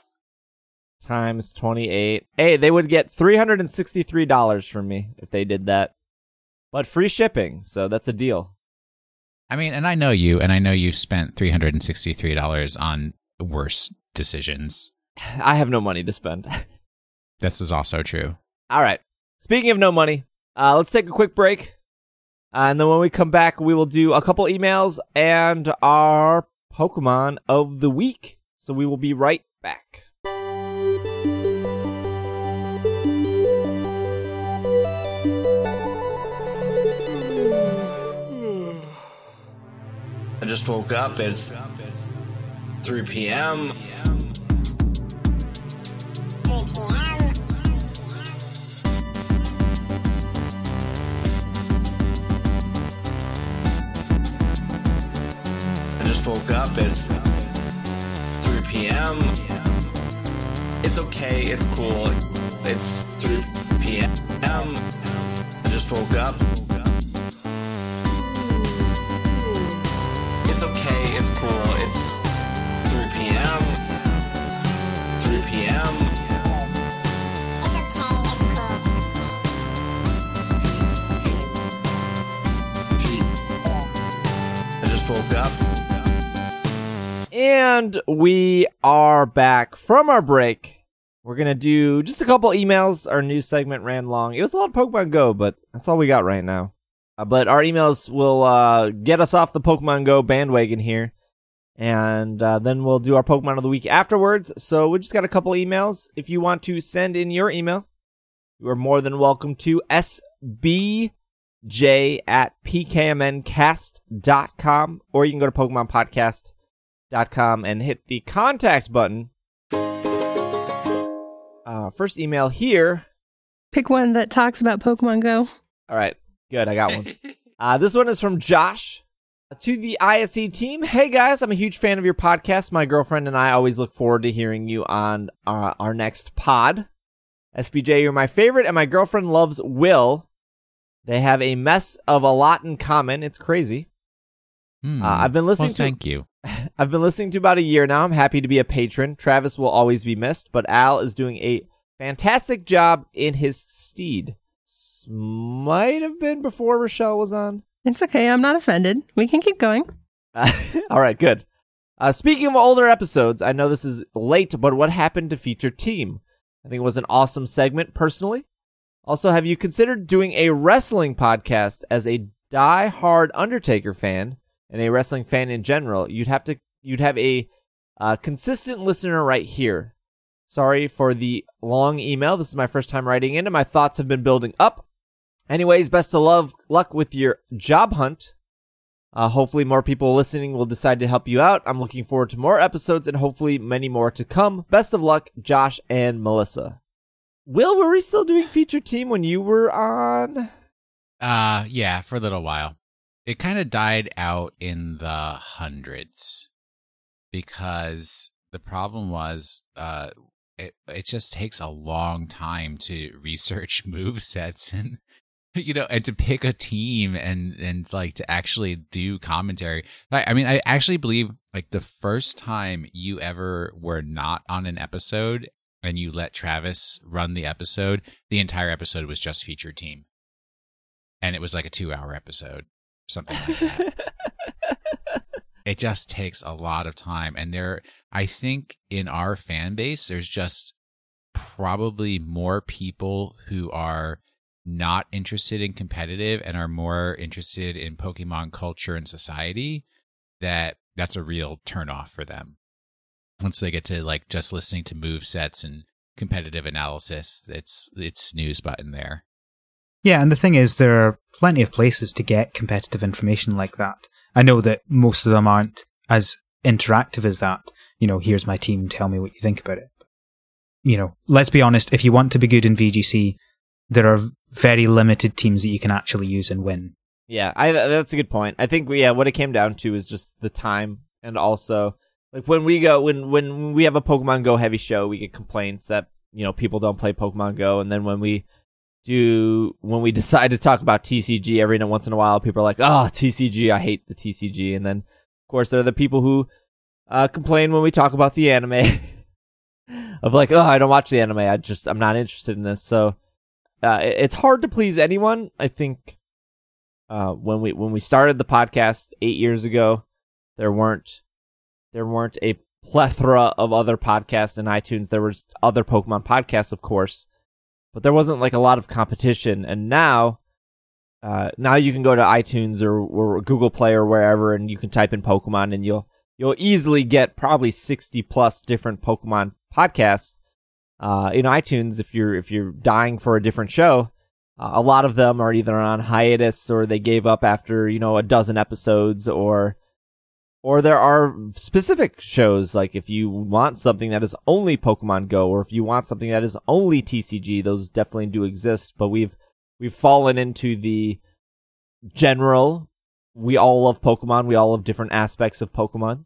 times 28. Hey, they would get $363 from me if they did that. But free shipping, so that's a deal. I mean, and I know you, and I know you've spent three hundred and sixty-three dollars on worse decisions. I have no money to spend. This is also true. All right. Speaking of no money, uh, let's take a quick break. Uh, and then when we come back, we will do a couple emails and our Pokemon of the week. So we will be right back. I just woke up. It's 3 p.m. just woke up. It's 3 p.m. It's okay. It's cool. It's 3 p.m. I just woke up. It's okay, it's cool, it's 3 p.m. 3 p.m. I just woke up. And we are back from our break. We're going to do just a couple emails. Our new segment ran long. It was a lot of Pokemon Go, but that's all we got right now. Uh, but our emails will uh, get us off the Pokemon Go bandwagon here. And uh, then we'll do our Pokemon of the week afterwards. So we just got a couple emails. If you want to send in your email, you are more than welcome to SBJ at pkmncast.com or you can go to PokemonPodcast.com and hit the contact button. Uh, first email here. Pick one that talks about Pokemon Go. All right, good. I got one. Uh, this one is from Josh. To the ISE team, hey guys, I'm a huge fan of your podcast. My girlfriend and I always look forward to hearing you on uh, our next pod. SBJ, you're my favorite, and my girlfriend loves Will. They have a mess of a lot in common. It's crazy. Hmm. Uh, I've been listening well, to- Thank you. I've been listening to about a year now. I'm happy to be a patron. Travis will always be missed, but Al is doing a fantastic job in his steed. S- Might have been before Raschelle was on. It's okay. I'm not offended. We can keep going. Uh, all right, good. Uh, speaking of older episodes, I know this is late, but what happened to Feature Team? I think it was an awesome segment, personally. Also, have you considered doing a wrestling podcast as a die-hard Undertaker fan and a wrestling fan in general? You'd have to, you'd have a uh, consistent listener right here. Sorry for the long email. This is my first time writing in, and my thoughts have been building up. Anyways, best of love, luck with your job hunt. Uh, hopefully, more people listening will decide to help you out. I'm looking forward to more episodes and hopefully many more to come. Best of luck, Josh and Melissa. Will, were we still doing feature team when you were on? Uh, yeah, for a little while. It kind of died out in the hundreds because the problem was, uh, it it just takes a long time to research move sets and you know and to pick a team and and like to actually do commentary. I, I mean, I actually believe like the first time you ever were not on an episode and you let Travis run the episode, the entire episode was just featured team. And it was like a two hour episode, something like that. it just takes a lot of time. And there, I think in our fan base, there's just probably more people who are not interested in competitive and are more interested in Pokemon culture and society that that's a real turnoff for them. Once they get to like just listening to move sets and competitive analysis, it's it's snooze button there. Yeah, and the thing is, there are plenty of places to get competitive information like that. I know that most of them aren't as interactive as that. You know, here's my team, tell me what you think about it. You know, let's be honest, if you want to be good in VGC, there are very limited teams that you can actually use and win. Yeah, I that's a good point. I think yeah, what it came down to is just the time and also like when we go when when we have a Pokemon Go heavy show, we get complaints that you know people don't play Pokemon Go, and then when we do when we decide to talk about TCG every once in a while, people are like, "Oh, TCG, I hate the TCG," and then of course there are the people who uh, complain when we talk about the anime of like, "Oh, I don't watch the anime. I just I'm not interested in this." So uh, it's hard to please anyone. I think uh, when we when we started the podcast eight years ago, there weren't there weren't a plethora of other podcasts in iTunes. There was other Pokemon podcasts, of course, but there wasn't like a lot of competition. And now, uh, now you can go to iTunes or, or Google Play or wherever, and you can type in Pokemon, and you'll you'll easily get probably sixty plus different Pokemon podcasts uh, in iTunes. If you're if you're dying for a different show, uh, a lot of them are either on hiatus or they gave up after you know a dozen episodes or or there are specific shows like if you want something that is only Pokemon Go or if you want something that is only TCG, those definitely do exist. But we've we've fallen into the general. We all love Pokemon. We all love different aspects of Pokemon,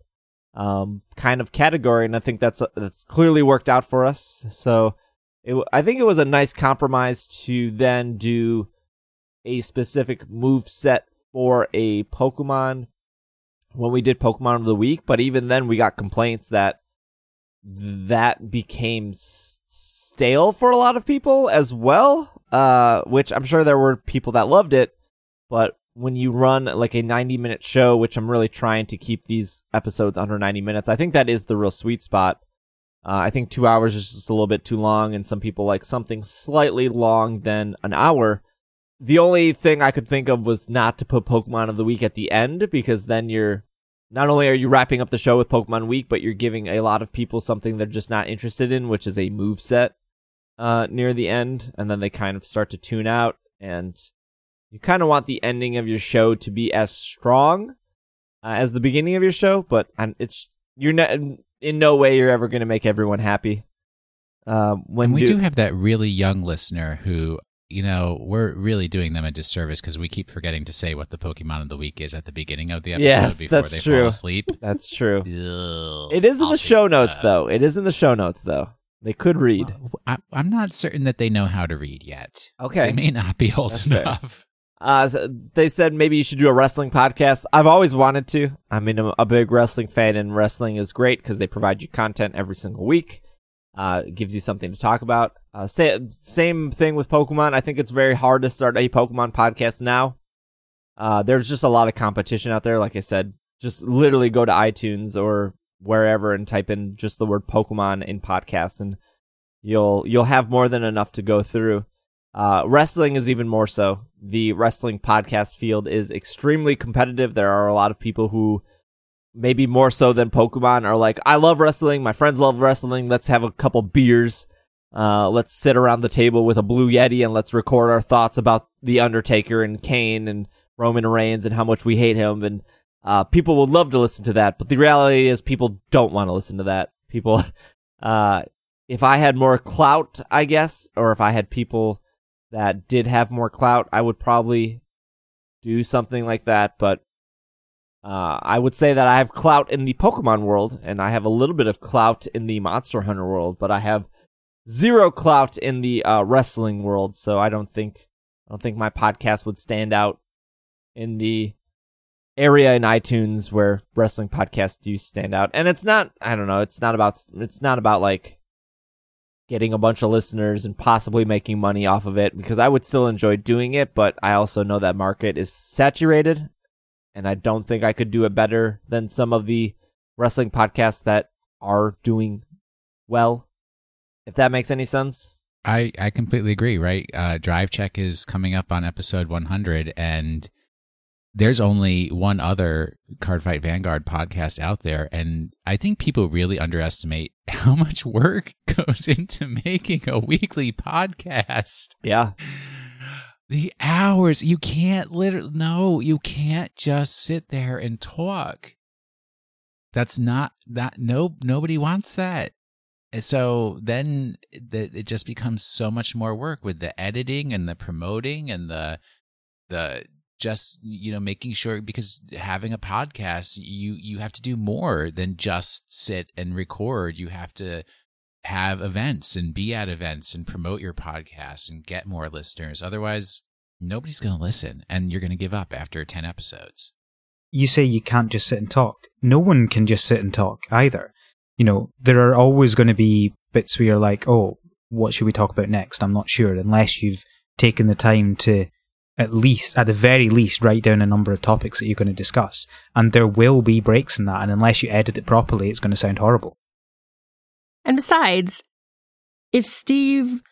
um, kind of category, and I think that's that's clearly worked out for us. So, it, I think it was a nice compromise to then do a specific move set for a Pokemon when we did Pokemon of the Week, but even then we got complaints that that became stale for a lot of people as well. Uh, which I'm sure there were people that loved it, but when you run like a 90 minute show, which I'm really trying to keep these episodes under 90 minutes, I think that is the real sweet spot. Uh, I think two hours is just a little bit too long, and some people like something slightly long than an hour. The only thing I could think of was not to put Pokemon of the Week at the end because then you're not only are you wrapping up the show with Pokemon Week, but you're giving a lot of people something they're just not interested in, which is a move set uh, near the end, and then they kind of start to tune out. And you kind of want the ending of your show to be as strong uh, as the beginning of your show, but it's you're not in no way you're ever going to make everyone happy. Uh, when and we do, do have that really young listener who you know, we're really doing them a disservice because we keep forgetting to say what the Pokemon of the week is at the beginning of the episode Yes, before that's they true. fall asleep. that's true. Ugh, It is in I'll the show notes, that. though. It is in the show notes, though. They could read. I, I'm not certain that they know how to read yet. Okay. They may not be old That's enough. Uh, so they said maybe you should do a wrestling podcast. I've always wanted to. I mean, I'm a big wrestling fan, and wrestling is great because they provide you content every single week. Uh, it gives you something to talk about. Uh, sa- same thing with Pokemon. I think it's very hard to start a Pokemon podcast now. Uh, there's just a lot of competition out there. Like I said, just literally go to iTunes or wherever and type in just the word Pokemon in podcasts, and you'll you'll have more than enough to go through. Uh, wrestling is even more so. The wrestling podcast field is extremely competitive. There are a lot of people who, maybe more so than Pokemon, are like, I love wrestling. My friends love wrestling. Let's have a couple beers. Uh, let's sit around the table with a blue Yeti and let's record our thoughts about The Undertaker and Kane and Roman Reigns and how much we hate him. And uh, people would love to listen to that. But the reality is, people don't want to listen to that. People, uh, if I had more clout, I guess, or if I had people that did have more clout, I would probably do something like that. But uh, I would say that I have clout in the Pokemon world, and I have a little bit of clout in the Monster Hunter world, but I have zero clout in the uh, wrestling world. So I don't think I don't think my podcast would stand out in the area in iTunes where wrestling podcasts do stand out. And it's not I don't know, it's not about it's not about like getting a bunch of listeners and possibly making money off of it because I would still enjoy doing it, but I also know that market is saturated and I don't think I could do it better than some of the wrestling podcasts that are doing well. If that makes any sense. I, I completely agree, right? Uh, Drive Check is coming up on episode 100, and there's only one other Cardfight Vanguard podcast out there. And I think people really underestimate how much work goes into making a weekly podcast. Yeah. The hours, you can't literally, no, you can't just sit there and talk. That's not that, no, nobody wants that. And so then the, it just becomes so much more work with the editing and the promoting and the, the just you know making sure because having a podcast you you have to do more than just sit and record you have to have events and be at events and promote your podcast and get more listeners otherwise nobody's going to listen and you're going to give up after 10 episodes You say you can't just sit and talk. No one can just sit and talk either. You know, there are always going to be bits where you're like, oh, what should we talk about next? I'm not sure, unless you've taken the time to at least, at the very least, write down a number of topics that you're going to discuss. And there will be breaks in that, and unless you edit it properly, it's going to sound horrible. And besides, if Steve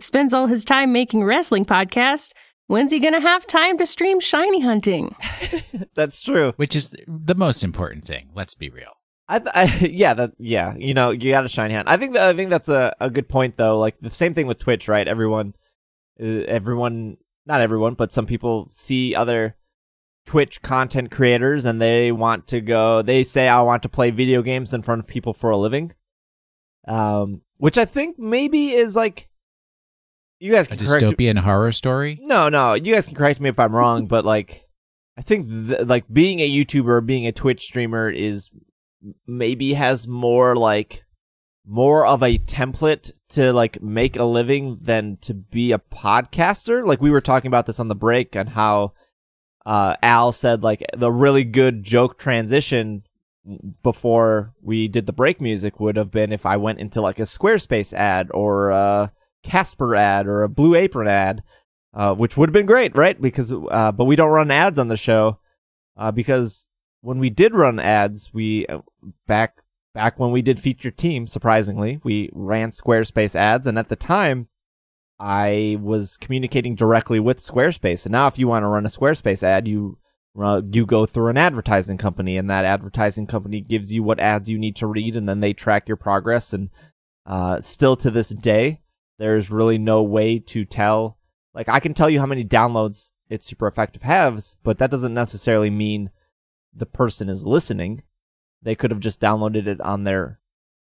spends all his time making a wrestling podcast, when's he going to have time to stream shiny hunting? That's true. which is the most important thing let's be real I, th- I yeah that yeah you know you got a shiny hand. I think that, I think that's a, a good point though. Like the same thing with Twitch, right? Everyone, uh, everyone, not everyone, but some people see other Twitch content creators and they want to go. They say I want to play video games in front of people for a living, um, which I think maybe is like you guys a can correct. dystopian horror story No, no, you guys can correct me if I'm wrong, but like, I think th- like being a YouTuber, being a Twitch streamer is maybe has more like more of a template to like make a living than to be a podcaster. Like we were talking about this on the break and how uh, Al said like the really good joke transition before we did the break music would have been if I went into like a Squarespace ad or a Casper ad or a Blue Apron ad, uh, which would have been great, right? Because uh, but we don't run ads on the show uh, because when we did run ads, we uh, back back when we did feature team, surprisingly, we ran Squarespace ads, and at the time, I was communicating directly with Squarespace. And now, if you want to run a Squarespace ad, you uh, you go through an advertising company, and that advertising company gives you what ads you need to read, and then they track your progress. And uh, still to this day, there's really no way to tell. Like, I can tell you how many downloads It's Super Effective has, but that doesn't necessarily mean the person is listening. They could have just downloaded it on their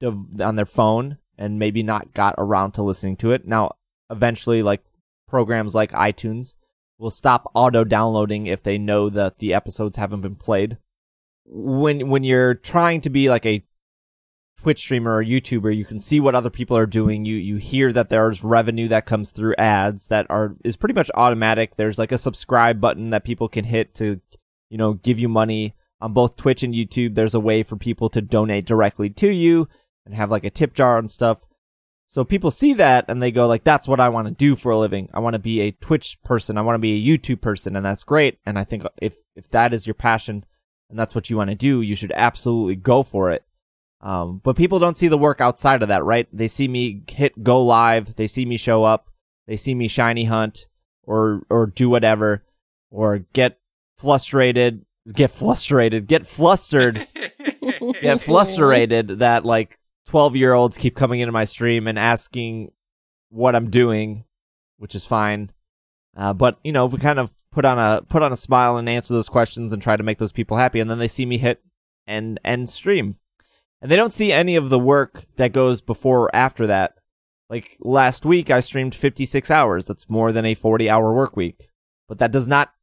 on their phone and maybe not got around to listening to it. Now, eventually, like programs like iTunes will stop auto downloading if they know that the episodes haven't been played. When when you're trying to be like a Twitch streamer or YouTuber, you can see what other people are doing. You you hear that there's revenue that comes through ads that are is pretty much automatic. There's like a subscribe button that people can hit to, you know, give you money on both Twitch and YouTube. There's a way for people to donate directly to you and have like a tip jar and stuff. So people see that and they go like, that's what I want to do for a living. I want to be a Twitch person. I want to be a YouTube person. And that's great. And I think if, if that is your passion and that's what you want to do, you should absolutely go for it. Um, but people don't see the work outside of that, right? They see me hit go live. They see me show up. They see me shiny hunt or, or do whatever or get frustrated, get frustrated, get flustered, get frustrated that like 12 year olds keep coming into my stream and asking what I'm doing, which is fine. Uh, but you know, we kind of put on a put on a smile and answer those questions and try to make those people happy, and then they see me hit and end stream, and they don't see any of the work that goes before or after that. Like last week, I streamed 56 hours. That's more than a 40 hour work week, but that does not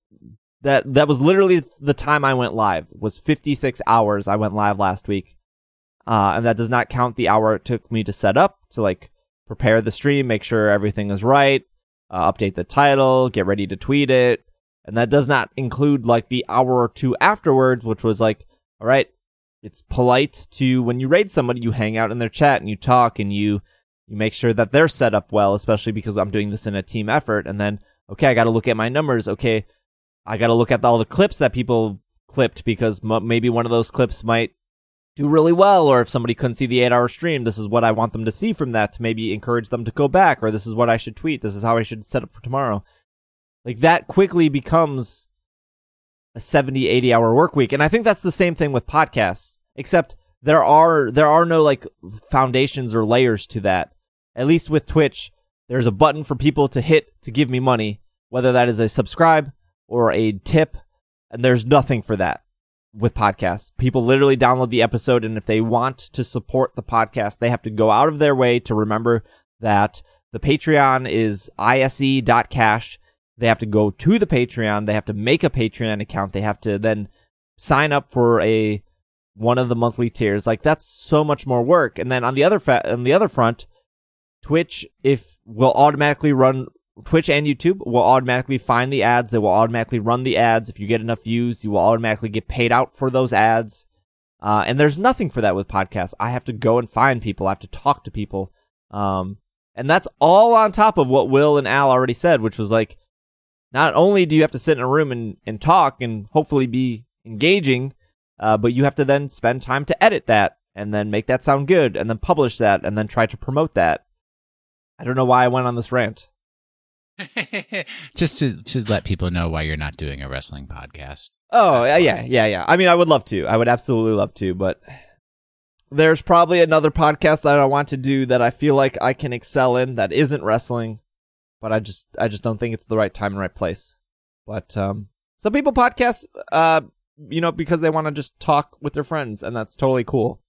that that was literally the time I went live was 56 hours. I went live last week. Uh, and that does not count the hour it took me to set up to like prepare the stream, make sure everything is right, uh, update the title, get ready to tweet it. And that does not include like the hour or two afterwards, which was like, all right, it's polite to when you raid somebody, you hang out in their chat and you talk and you, You make sure that they're set up well, especially because I'm doing this in a team effort. And then, okay, I got to look at my numbers. Okay, I got to look at all the clips that people clipped because m- maybe one of those clips might do really well. Or if somebody couldn't see the eight hour stream, this is what I want them to see from that to maybe encourage them to go back. Or this is what I should tweet. This is how I should set up for tomorrow. Like that quickly becomes a 70, 80 hour work week. And I think that's the same thing with podcasts, except there are, there are no like foundations or layers to that. At least with Twitch, there's a button for people to hit to give me money, whether that is a subscribe or a tip. And there's nothing for that with podcasts. People literally download the episode. And if they want to support the podcast, they have to go out of their way to remember that the Patreon is ise.cash. They have to go to the Patreon. They have to make a Patreon account. They have to then sign up for a one of the monthly tiers. Like that's so much more work. And then on the other fa- on the other front, Twitch if will automatically run Twitch and YouTube will automatically find the ads. They will automatically run the ads. If you get enough views, you will automatically get paid out for those ads. Uh, and there's nothing for that with podcasts. I have to go and find people. I have to talk to people. Um, and that's all on top of what Will and Al already said, which was like, not only do you have to sit in a room and, and talk and hopefully be engaging, uh, but you have to then spend time to edit that and then make that sound good and then publish that and then try to promote that. I don't know why I went on this rant. Just to to let people know why you're not doing a wrestling podcast. Oh, That's yeah, yeah, yeah, yeah. I mean, I would love to. I would absolutely love to, but there's probably another podcast that I want to do that I feel like I can excel in that isn't wrestling, but I just I just don't think it's the right time and right place. But um some people podcast uh you know because they want to just talk with their friends and that's totally cool.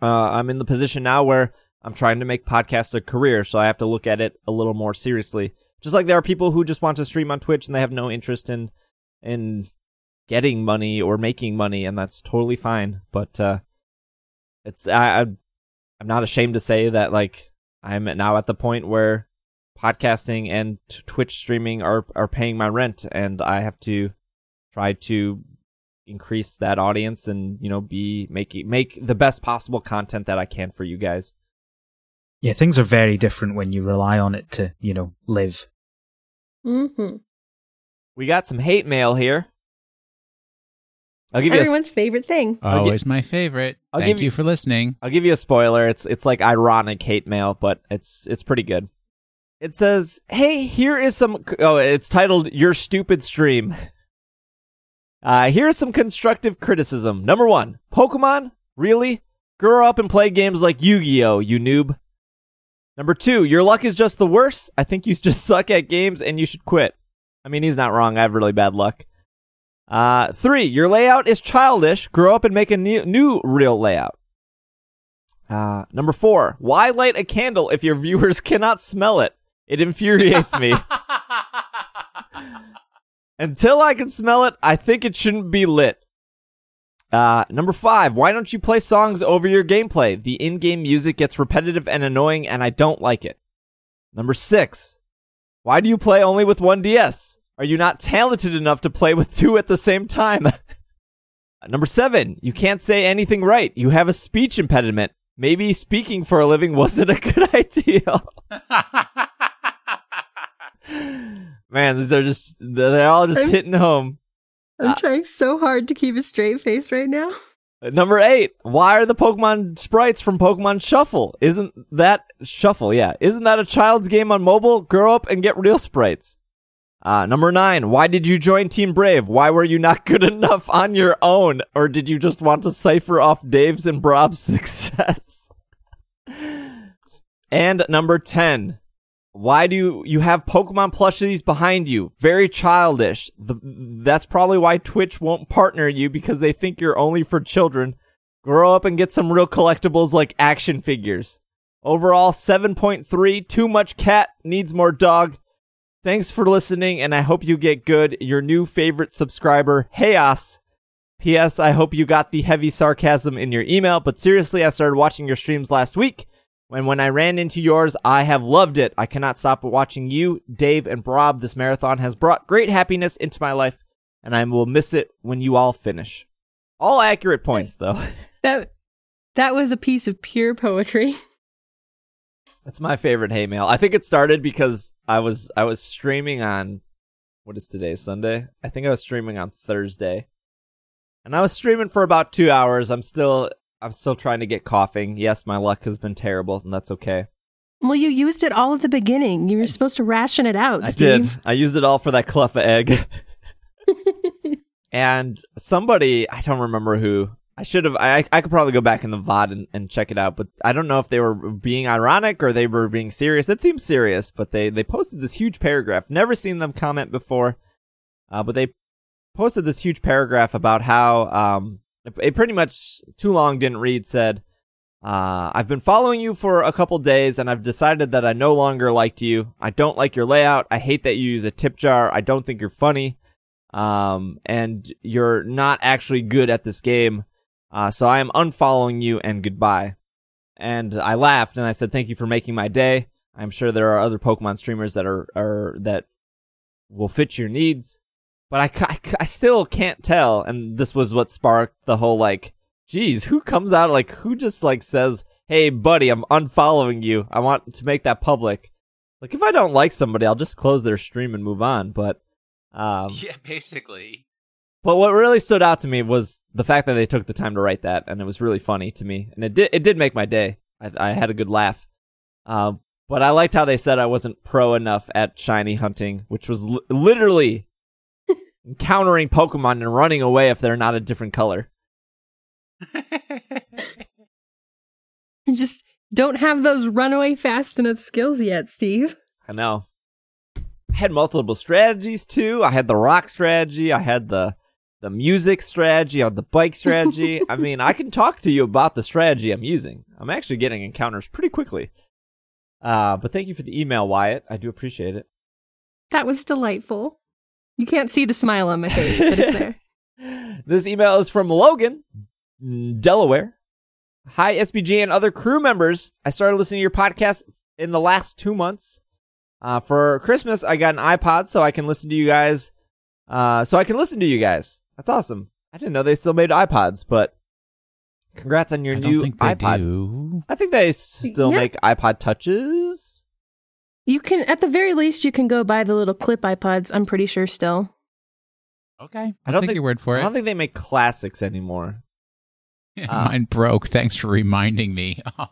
Uh I'm in the position now where I'm trying to make podcast a career, so I have to look at it a little more seriously. Just like there are people who just want to stream on Twitch and they have no interest in in getting money or making money, and that's totally fine. But uh, it's I, I'm not ashamed to say that like I'm now at the point where podcasting and Twitch streaming are are paying my rent, and I have to try to increase that audience and you know be making make the best possible content that I can for you guys. Yeah, things are very different when you rely on it to, you know, live. Mm-hmm. We got some hate mail here. I'll give you a, Everyone's favorite thing. I'll gi- Always my favorite. I'll Thank give you you- for listening. I'll give you a spoiler. It's it's like ironic hate mail, but it's it's pretty good. It says, "Hey, here is some." Oh, it's titled "Your Stupid Stream." Uh, here's some constructive criticism. Number one, Pokemon, really? Grow up and play games like Yu-Gi-Oh, you noob. Number two, your luck is just the worst. I think you just suck at games and you should quit. I mean, he's not wrong. I have really bad luck. Uh, three, your layout is childish. Grow up and make a new, new real layout. Uh, number four, why light a candle if your viewers cannot smell it? It infuriates me. Until I can smell it, I think it shouldn't be lit. Uh, number five, why don't you play songs over your gameplay? The in-game music gets repetitive and annoying and I don't like it. Number six, why do you play only with one DS? Are you not talented enough to play with two at the same time? Number seven, you can't say anything right. You have a speech impediment. Maybe speaking for a living wasn't a good idea. Man, these are just, they're all just hitting home. I'm Uh, trying so hard to keep a straight face right now. Number eight, why are the Pokemon sprites from Pokemon Shuffle? Isn't that Shuffle? Yeah. Isn't that a child's game on mobile? Grow up and get real sprites. Uh, number nine, why did you join Team Brave? Why were you not good enough on your own? Or did you just want to cipher off Dave's and Brob's success? and number 10, why do you, you have Pokemon plushies behind you? Very childish. The, that's probably why Twitch won't partner you because they think you're only for children. Grow up and get some real collectibles like action figures. Overall, 7.3. Too much cat, needs more dog. Thanks for listening, and I hope you get good. Your new favorite subscriber, Chaos. P.S. I hope you got the heavy sarcasm in your email, but seriously, I started watching your streams last week. When when I ran into yours, I have loved it. I cannot stop watching you, Dave, and Brob. This marathon has brought great happiness into my life, and I will miss it when you all finish. All accurate points, though. That that was a piece of pure poetry. That's my favorite hay mail. I think it started because I was I was streaming on what is today Sunday. I think I was streaming on Thursday, and I was streaming for about two hours. I'm still I'm still trying to get Koffing. Yes, my luck has been terrible, and that's okay. Well, you used it all at the beginning. You were supposed to ration it out, I Steve. did. I used it all for that Cleffa egg. and somebody I don't remember who. I should have. I I could probably go back in the VOD and, and check it out, but I don't know if they were being ironic or they were being serious. It seems serious, but they they posted this huge paragraph. Never seen them comment before, uh, but they posted this huge paragraph about how um it, pretty much too long didn't read said. Uh, I've been following you for a couple days and I've decided that I no longer liked you. I don't like your layout. I hate that you use a tip jar. I don't think you're funny. Um, and you're not actually good at this game. Uh, so I am unfollowing you and goodbye. And I laughed and I said, thank you for making my day. I'm sure there are other Pokemon streamers that are, are that will fit your needs, but I, I, I still can't tell. And this was what sparked the whole like, geez, who comes out like, who just like says, hey buddy, I'm unfollowing you. I want to make that public. Like if I don't like somebody, I'll just close their stream and move on. But, um, yeah, basically. but what really stood out to me was the fact that they took the time to write that, and it was really funny to me, and it did it did make my day. I, I had a good laugh. Um, but I liked how they said I wasn't pro enough at shiny hunting, which was li- literally encountering Pokemon and running away if they're not a different color. You just don't have those runaway fast enough skills yet, Steve. I know. I had multiple strategies too. I had the rock strategy. I had the the music strategy. I had the bike strategy. I mean, I can talk to you about the strategy I'm using. I'm actually getting encounters pretty quickly. Uh, but thank you for the email, Wyatt. I do appreciate it. That was delightful. You can't see the smile on my face, but it's there. This email is from Logan, Delaware. Hi, SBJ and other crew members. I started listening to your podcast in the last two months. Uh, for Christmas, I got an iPod so I can listen to you guys. Uh, so I can listen to you guys. That's awesome. I didn't know they still made iPods, but congrats on your I new don't think they iPod. do. I think they still Yeah. make iPod touches. You can, at the very least, you can go buy the little clip iPods. I'm pretty sure still. Okay, I I'll don't take think- your word for it. I don't think they make classics anymore. Ah. Mine broke. Thanks for reminding me. Uh,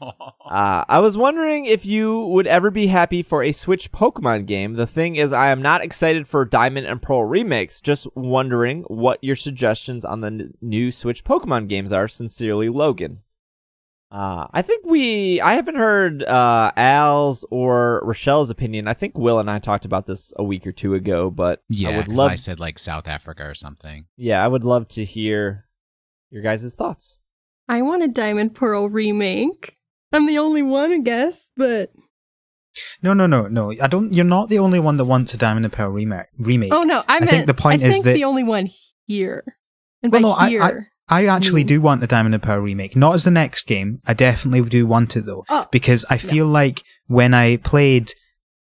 I was wondering if you would ever be happy for a Switch Pokemon game. The thing is, I am not excited for Diamond and Pearl remakes. Just wondering what your suggestions on the n- new Switch Pokemon games are. Sincerely, Logan. Uh, I think we, I haven't heard, uh, Al's or Raschelle's opinion. I think Will and I talked about this a week or two ago, but yeah, I would 'cause love, I said like South Africa or something. yeah, I would love to hear your guys' thoughts. I want a Diamond Pearl remake. I'm the only one, I guess, but No, no, no, no. I don't. You're not the only one that wants a Diamond and Pearl remake. Remake. oh no, I, think meant the point I is think that- the only one here. And Well, by no, I- here, I actually Mm. do want the Diamond and Pearl remake. Not as the next game. I definitely do want it though, Oh, because I feel like when I played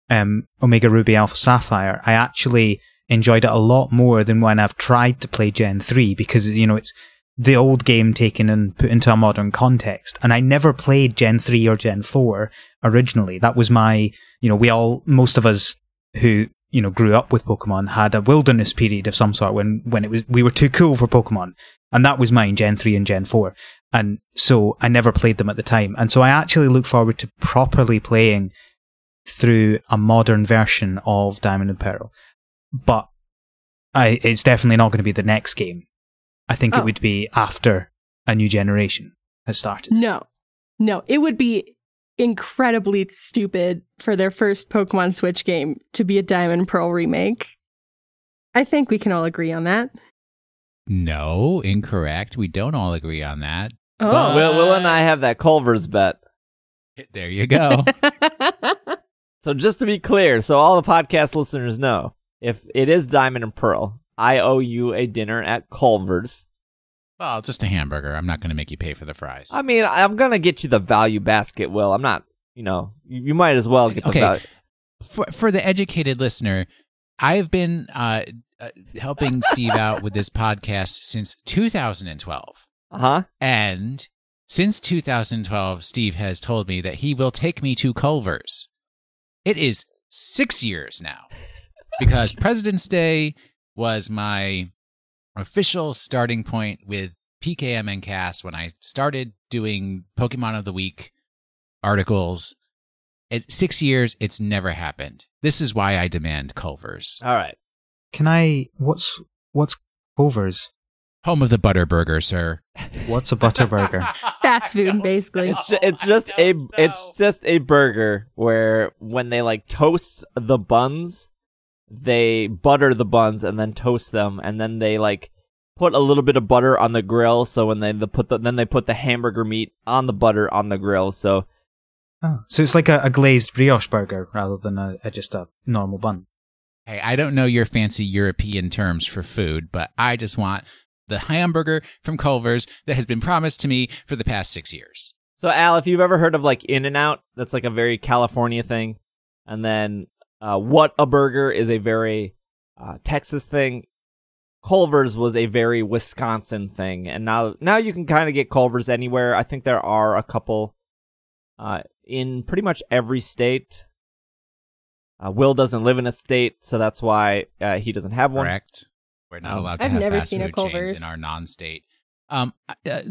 um, Omega Ruby Alpha Sapphire, I actually enjoyed it a lot more than when I've tried to play Gen three because you know it's the old game taken and put into a modern context. And I never played Gen three or Gen four originally. That was my you know we all most of us who you know grew up with Pokemon had a wilderness period of some sort when when it was we were too cool for Pokemon, and that was mine Gen three and Gen four, and so I never played them at the time, and so I actually look forward to properly playing through a modern version of Diamond and Pearl, but I it's definitely not going to be the next game. I think Oh. it would be after a new generation has started. no, no, it would be incredibly stupid for their first Pokemon Switch game to be a Diamond Pearl remake. I think we can all agree on that. No, incorrect. We don't all agree on that. Oh, But- Will, Will and I have that Culver's bet. There you go. So just to be clear, so all the podcast listeners know, if it is Diamond and Pearl, I owe you a dinner at Culver's. well, just a hamburger. I'm not going to make you pay for the fries. I mean, I'm gonna get you the value basket. Will I'm not. You know, you, you might as well get the Okay. value. for for the educated listener, I've been uh, uh, helping Steve out with this podcast since 2012, Uh huh. and Since 2012, Steve has told me that he will take me to Culver's. It is six years now because President's Day was my official starting point with PKMN Cast when I started doing Pokemon of the Week articles. At six years, it's never happened. This is why I demand Culver's. All right. Can I? What's what's Culver's? Home of the Butterburger, sir. What's a butterburger? Fast food, basically. It's ju- it's just a it's just a burger where when they like toast the buns, they butter the buns and then toast them, and then they like put a little bit of butter on the grill. So when they the put the then they put the hamburger meat on the butter on the grill. So oh, so it's like a, a glazed brioche burger rather than a, a just a normal bun. Hey, I don't know your fancy European terms for food, but I just want the hamburger from Culver's that has been promised to me for the past six years. So Al, if you've ever heard of like In-N-Out, that's like a very California thing, and then uh, Whataburger is a very uh, Texas thing. Culver's was a very Wisconsin thing, and now now you can kind of get Culver's anywhere. I think there are a couple uh, in pretty much every state. Uh, Will doesn't live in a state, so that's why uh, he doesn't have one. Correct. We're not Um, allowed to I've have never fast seen a food chains Culver's. in our non-state. Um, uh,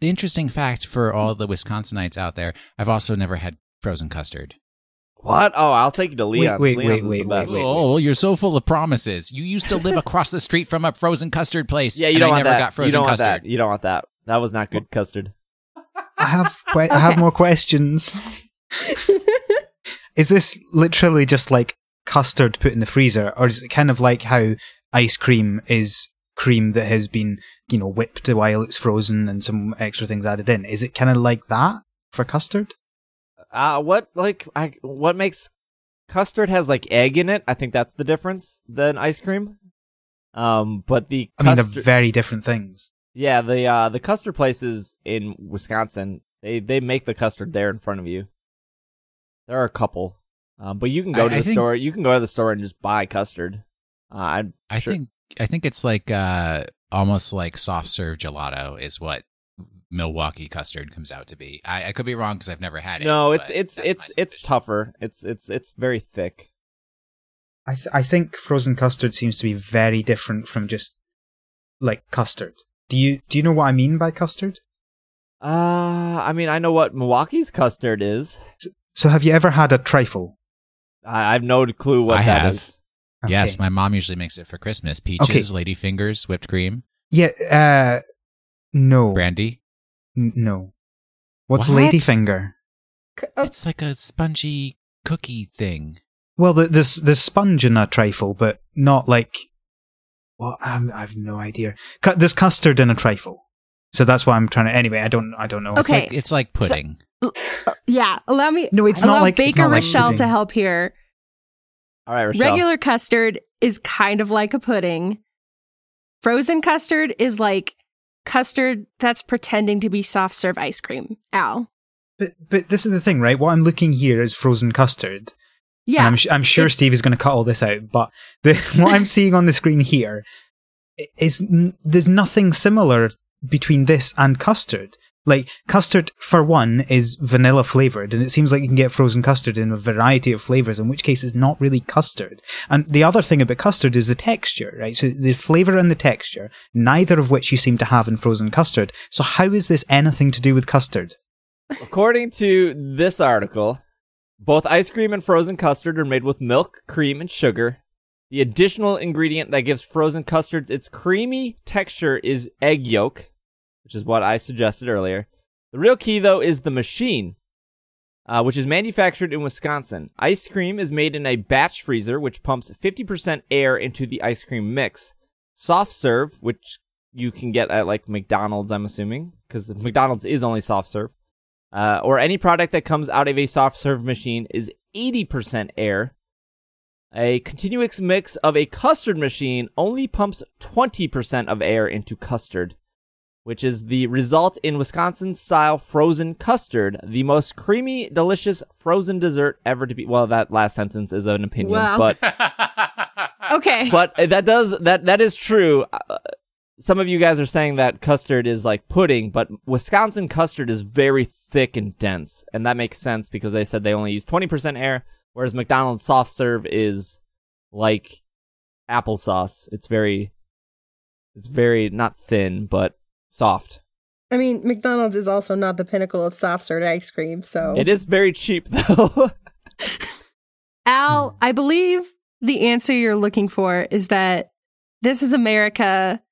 interesting fact for all the Wisconsinites out there: I've also never had frozen custard. What? Oh, I'll take you to Leon's. wait, Leon's wait, is the wait, wait, oh, you're so full of promises. You used to live across the street from a frozen custard place. Yeah, you and don't I want never that. got frozen you don't custard. want that. You don't want that. That was not good custard. I have que- I have more questions. is this literally just like custard put in the freezer, or is it kind of like how ice cream is cream that has been you know whipped while it's frozen and some extra things added in? Is it kind of like that for custard? Uh, what like I what makes custard has like egg in it? I think that's the difference than ice cream. Um, but the I mean, they're very different things. Yeah, the uh the custard places in Wisconsin, they they make the custard there in front of you. There are a couple, um, but you can go I- to I the think- store. You can go to the store and just buy custard. Uh, I'm I sure- think I think it's like uh, almost like soft serve gelato is what Milwaukee custard comes out to be. I, I could be wrong because I've never had it. no, it's it's it's it's tougher. It's it's it's very thick. I th- I think frozen custard seems to be very different from just like custard. Do you do you know what I mean by custard? Uh, I mean, I know what Milwaukee's custard is. So have you ever had a trifle? I, I have no clue what I that have. is. Yes, my mom usually makes it for Christmas. Peaches, Okay. lady fingers, whipped cream, Yeah, uh, no. brandy. N- no. What's What? ladyfinger? C- oh, It's like a spongy cookie thing. Well, the- there's there's sponge in a trifle, but not like. Well, I'm, I have no idea. Cu- There's custard in a trifle, so that's why I'm trying to. Anyway, I don't I don't know. Okay. It's like, it's like So- pudding. yeah, allow me. No, it's allow not like it's Baker not like Raschelle to help here. All right, Raschelle. Regular custard is kind of like a pudding. Frozen custard is like custard that's pretending to be soft serve ice cream. Al. But but this is the thing, right? What I'm looking here is frozen custard. And Yeah. I'm, I'm sure It's- Steve is going to cut all this out, but the, what I'm seeing on the screen here is n- there's nothing similar between this and custard. Like custard, for one, is vanilla flavored, and it seems like you can get frozen custard in a variety of flavors. In which case, it's not really custard. And the other thing about custard is the texture, right? So the flavor and the texture, neither of which you seem to have in frozen custard. So how is this anything to do with custard? According to this article, both ice cream and frozen custard are made with milk, cream, and sugar. The additional ingredient that gives frozen custards its creamy texture is egg yolk, which is what I suggested earlier. The real key, though, is the machine, uh, which is manufactured in Wisconsin. Ice cream is made in a batch freezer, which pumps 50% air into the ice cream mix. Soft serve, which you can get at like McDonald's, I'm assuming, because McDonald's is only soft serve uh, or any product that comes out of a soft serve machine is 80% air. A continuous mix of a custard machine only pumps 20% of air into custard, which is the result in Wisconsin style frozen custard, the most creamy, delicious frozen dessert ever to be. Well, that last sentence is an opinion, Wow. but okay. but that does that that is true. Uh, some of you guys are saying that custard is like pudding, but Wisconsin custard is very thick and dense, and that makes sense because they said they only use 20% air, whereas McDonald's soft serve is like applesauce. It's very, it's very not thin, but soft. I mean, McDonald's is also not the pinnacle of soft serve ice cream, so It is very cheap though. Al, I believe the answer you're looking for is that this is America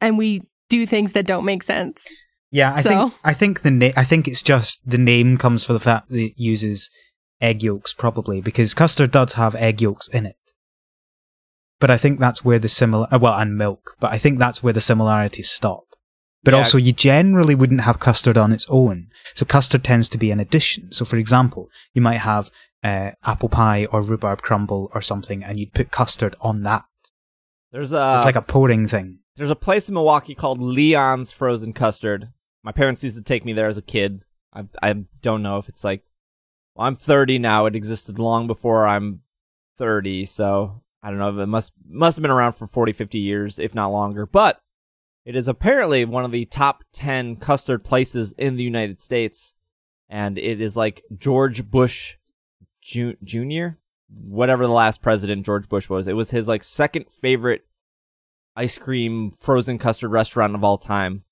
and we do things that don't make sense. Yeah, I So? think I think the na- I think it's just the name comes for the fact that it uses egg yolks probably because custard does have egg yolks in it. But I think that's where the similar uh, well and milk, but I think that's where the similarities stop. But Yeah. also you generally wouldn't have custard on its own. So custard tends to be an addition. So for example, you might have uh, apple pie or rhubarb crumble or something and you'd put custard on that. There's a It's like a pouring thing. There's a place in Milwaukee called Leon's Frozen Custard. My parents used to take me there as a kid. I I don't know if it's like well, I'm 30 now. It existed long before I'm 30, so I don't know. It must must have been around for 40, 50 years, if not longer. But it is apparently one of the top 10 custard places in the United States, and it is like George Bush Jr. Whatever the last president George Bush was, it was his like second favorite ice cream frozen custard restaurant of all time.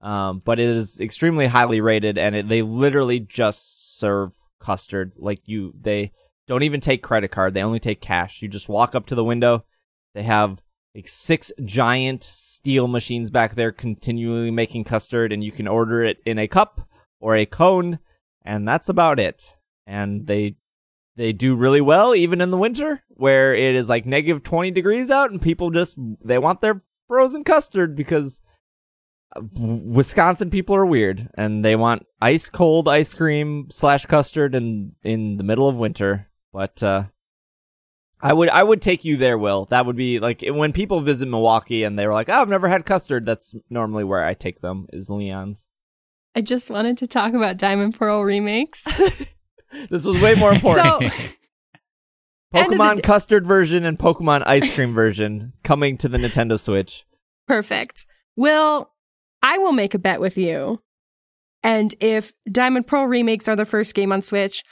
Um, but it is extremely highly rated, and it, they literally just serve custard. Like you, they don't even take credit card; they only take cash. You just walk up to the window. They have like six giant steel machines back there, continually making custard, and you can order it in a cup or a cone, and that's about it. And they they do really well even in the winter where it is like negative 20 degrees out and people just they want their frozen custard because uh, wisconsin people are weird and they want ice cold ice cream slash custard in in the middle of winter. But uh i would i would take you there will. That would be like when people visit milwaukee and they're like oh i've never had custard that's normally where i take them is leon's. I just wanted to talk about Diamond Pearl remakes. this was way more important so, end the Pokemon d- custard version and Pokemon ice cream version coming to the Nintendo Switch. perfect. Will, I will make a bet with you. And if Diamond Pearl remakes are the first game on Switch,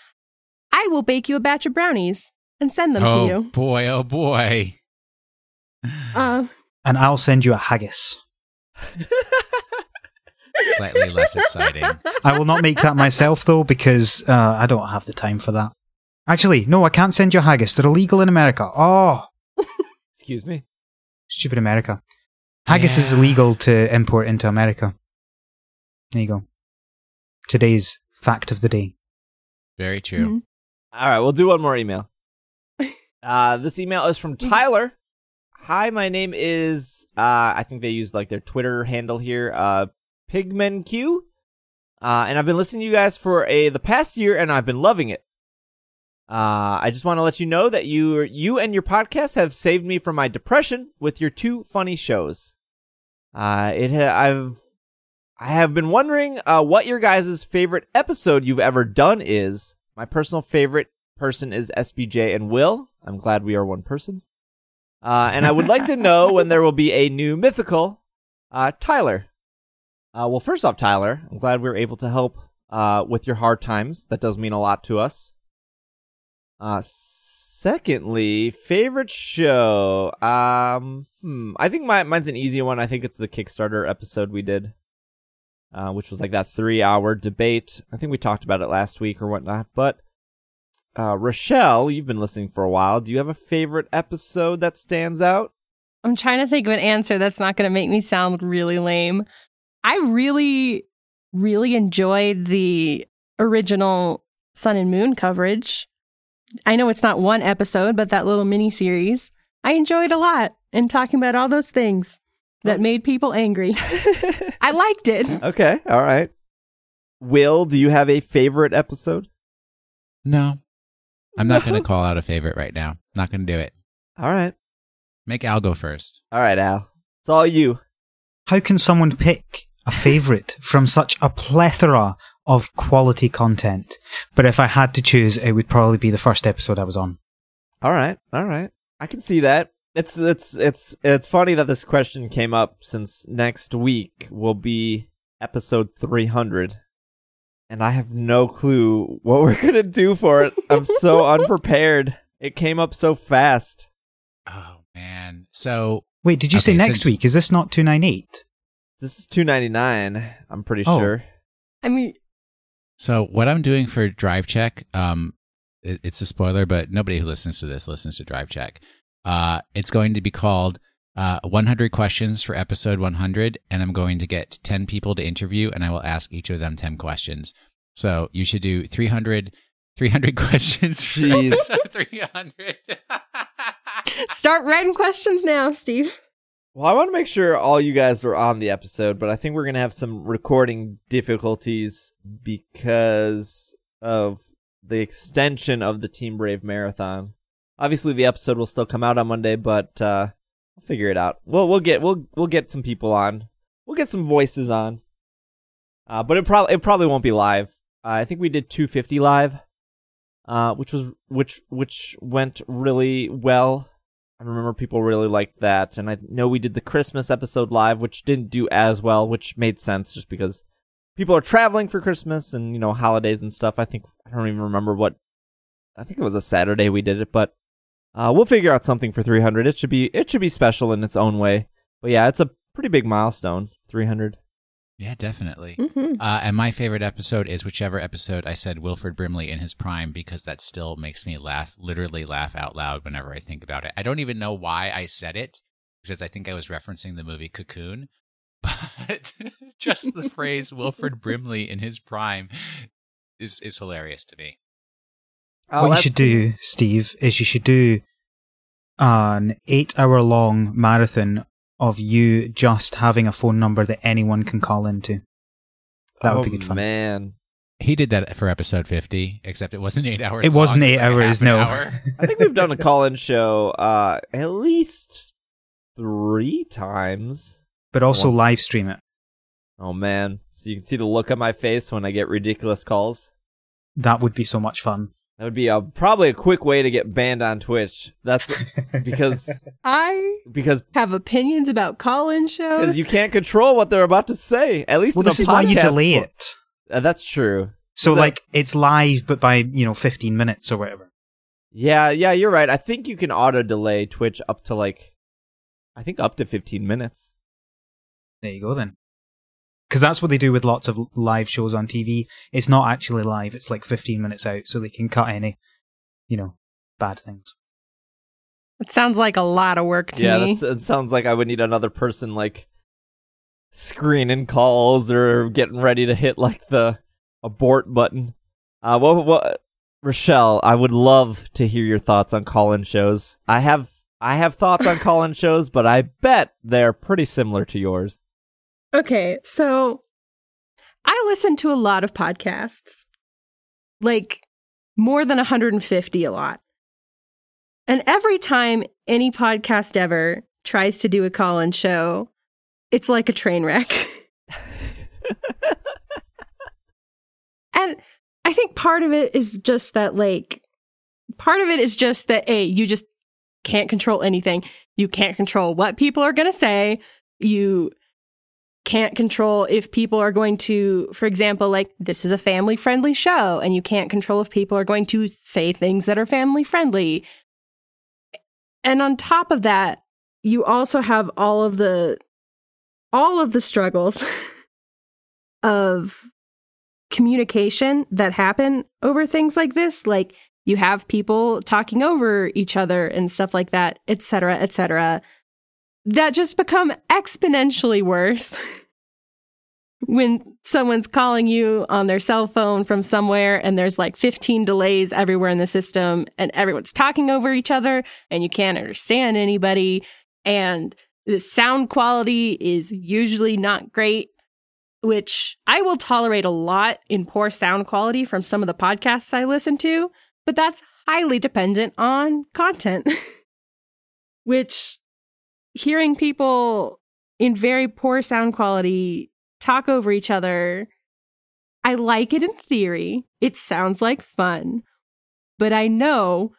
I will bake you a batch of brownies and send them oh to you. Oh boy, oh boy. Uh, And I'll send you a haggis. Slightly less exciting. I will not make that myself though because uh, I don't have the time for that. Actually, no, I can't send you haggis. They're illegal in America. Oh, Excuse me. stupid America. Haggis is illegal to import into America. There you go. Today's fact of the day. Very true. Mhm. All right, we'll do one more email. Uh, this email is from Tyler. Hi, my name is, uh, I think they used like their Twitter handle here, uh, PigmenQ. Uh, and I've been listening to you guys for a, the past year and I've been loving it. Uh, I just want to let you know that you, you and your podcast have saved me from my depression with your two funny shows. Uh, it, ha- I've, I have been wondering, uh, what your guys' favorite episode you've ever done is. My personal favorite person is SBJ and Will. I'm glad we are one person. Uh, and I would like to know when there will be a new mythical, uh, Tyler. Uh, well, first off, Tyler, I'm glad we were able to help, uh, with your hard times. That does mean a lot to us. Uh, secondly, favorite show. Um, hmm, I think my, mine's an easy one. I think it's the Kickstarter episode we did, uh, which was like that three hour debate. I think we talked about it last week or whatnot, but, uh, Raschelle, you've been listening for a while. Do you have a favorite episode that stands out? I'm trying to think of an answer that's not going to make me sound really lame. I really, really enjoyed the original Sun and Moon coverage. I know it's not one episode, but that little mini series. I enjoyed a lot in talking about all those things that oh. made people angry. I liked it. Okay, all right. Will, do you have a favorite episode? No. I'm not going to call out a favorite right now. Not going to do it. All right. Make Al go first. All right, Al. It's all you. How can someone pick a favorite from such a plethora of quality content? But if I had to choose, it would probably be the first episode I was on. All right. All right. I can see that. It's it's it's it's funny that this question came up since next week will be episode 300 and I have no clue what we're going to do for it. I'm so unprepared. It came up so fast. Oh man. So Wait, did you say next since- week? Is this not 298? This is 299, I'm pretty Oh. sure. I mean, so what I'm doing for Drive Check, um, it, it's a spoiler, but nobody who listens to this listens to Drive Check. Uh, it's going to be called uh, 100 questions for episode 100, and I'm going to get 10 people to interview, and I will ask each of them 10 questions. So you should do 300, 300 questions. For Jeez. 300. start writing questions now, Steve. Well, I want to make sure all you guys are on the episode, but I think we're going to have some recording difficulties because of the extension of the Team Brave marathon. Obviously, the episode will still come out on Monday, but uh, we'll figure it out. We'll we'll get we'll we'll get some people on. We'll get some voices on. Uh, but it probably it probably won't be live. Uh, I think we did 250 live, uh, which was which which went really well. I remember people really liked that, and I know we did the Christmas episode live, which didn't do as well, which made sense just because people are traveling for Christmas and you know holidays and stuff. I think I don't even remember what. I think it was a Saturday we did it, but uh, we'll figure out something for 300. It should be it should be special in its own way. But yeah, it's a pretty big milestone. 300. Yeah, definitely. hmm Uh, and my favorite episode is whichever episode I said Wilford Brimley in his prime because that still makes me laugh, literally laugh out loud whenever I think about it. I don't even know why I said it, except I think I was referencing the movie Cocoon. But just the phrase Wilford Brimley in his prime is is hilarious to me. Uh, what you let- should do, Steve, is you should do an eight hour long marathon of you just having a phone number that anyone can call into. That would be Oh, good fun. Man, He did that for episode 50, except it wasn't eight hours. It wasn't long, eight was like hours, no. hour. I think we've done a call-in show uh, at least three times. But also One. live stream it. Oh man, so you can see the look on my face when I get ridiculous calls. That would be so much fun. That would be a probably a quick way to get banned on Twitch. That's because I because have opinions about call-in shows. because you can't control what they're about to say. At least well, in a this is why you delay for- it. Uh, that's true. So Is that- like it's live, but by you know fifteen minutes or whatever. Yeah, yeah, you're right. I think you can auto delay Twitch up to like, I think up to 15 minutes. There you go then. Because that's what they do with lots of live shows on TV. It's not actually live; it's like fifteen minutes out, so they can cut any, you know, bad things. it sounds like a lot of work to yeah, me. that's, it sounds like I would need another person like screening calls or getting ready to hit like the abort button. Uh, what, what, Raschelle, I would love to hear your thoughts on call-in shows. I have, I have thoughts on call-in shows, but I bet they're pretty similar to yours. Okay, so I listen to a lot of podcasts, like more than 150 a lot. And every time any podcast ever tries to do a call in show, it's like a train wreck. and I think part of it is just that, like, part of it is just that, A, you just can't control anything. You can't control what people are going to say. You can't control if people are going to, for example, like this is a family friendly show, and you can't control if people are going to say things that are family friendly. And on top of that, you also have all of the all of the struggles of communication that happen over things like this. Like you have people talking over each other and stuff like that etc cetera, etc cetera, that just become exponentially worse when someone's calling you on their cell phone from somewhere and there's like 15 delays everywhere in the system and everyone's talking over each other and you can't understand anybody and the sound quality is usually not great which I will tolerate a lot in poor sound quality from some of the podcasts I listen to, but that's highly dependent on content. which hearing people in very poor sound quality talk over each other, I like it in theory. It sounds like fun. But I know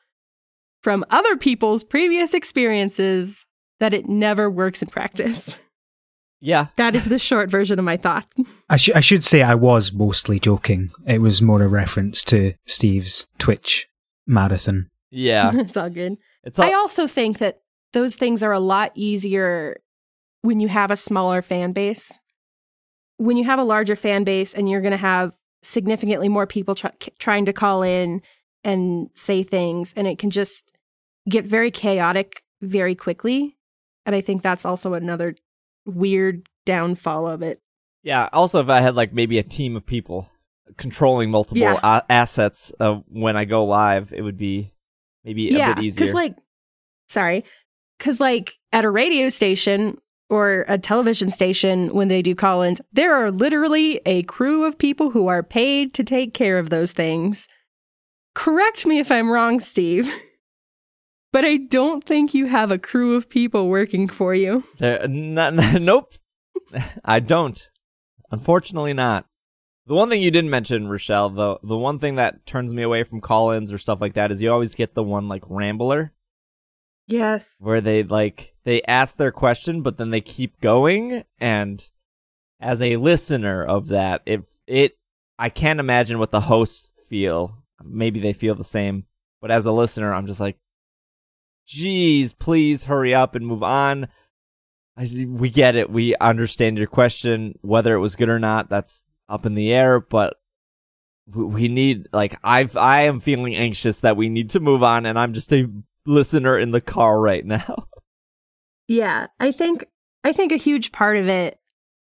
from other people's previous experiences that it never works in practice. Yeah. That is the short version of my thought. I, sh- I should say I was mostly joking. It was more a reference to Steve's Twitch marathon. Yeah. it's all good. It's all I also think that those things are a lot easier when you have a smaller fan base. When you have a larger fan base and you're going to have significantly more people try- trying to call in and say things, and it can just get very chaotic very quickly. And I think that's also another weird downfall of it. Yeah. Also, if I had like maybe a team of people controlling multiple Yeah. a- assets uh, when I go live, it would be maybe a yeah, bit easier. because like, sorry, because like at a radio station or a television station when they do call-ins, there are literally a crew of people who are paid to take care of those things. Correct me if I'm wrong, Steve. But I don't think you have a crew of people working for you. There, nope. I don't. Unfortunately, not. The one thing you didn't mention, Raschelle, the the one thing that turns me away from call-ins or stuff like that is you always get the one like rambler Yes. where they like they ask their question but then they keep going and as a listener of that, if it I can't imagine what the hosts feel. Maybe they feel the same, but as a listener, I'm just like geez, please hurry up and move on. I, we get it. We understand your question. Whether it was good or not, that's up in the air. But we need, like, I've, I am feeling anxious that we need to move on, and I'm just a listener in the car right now. Yeah, I think I think a huge part of it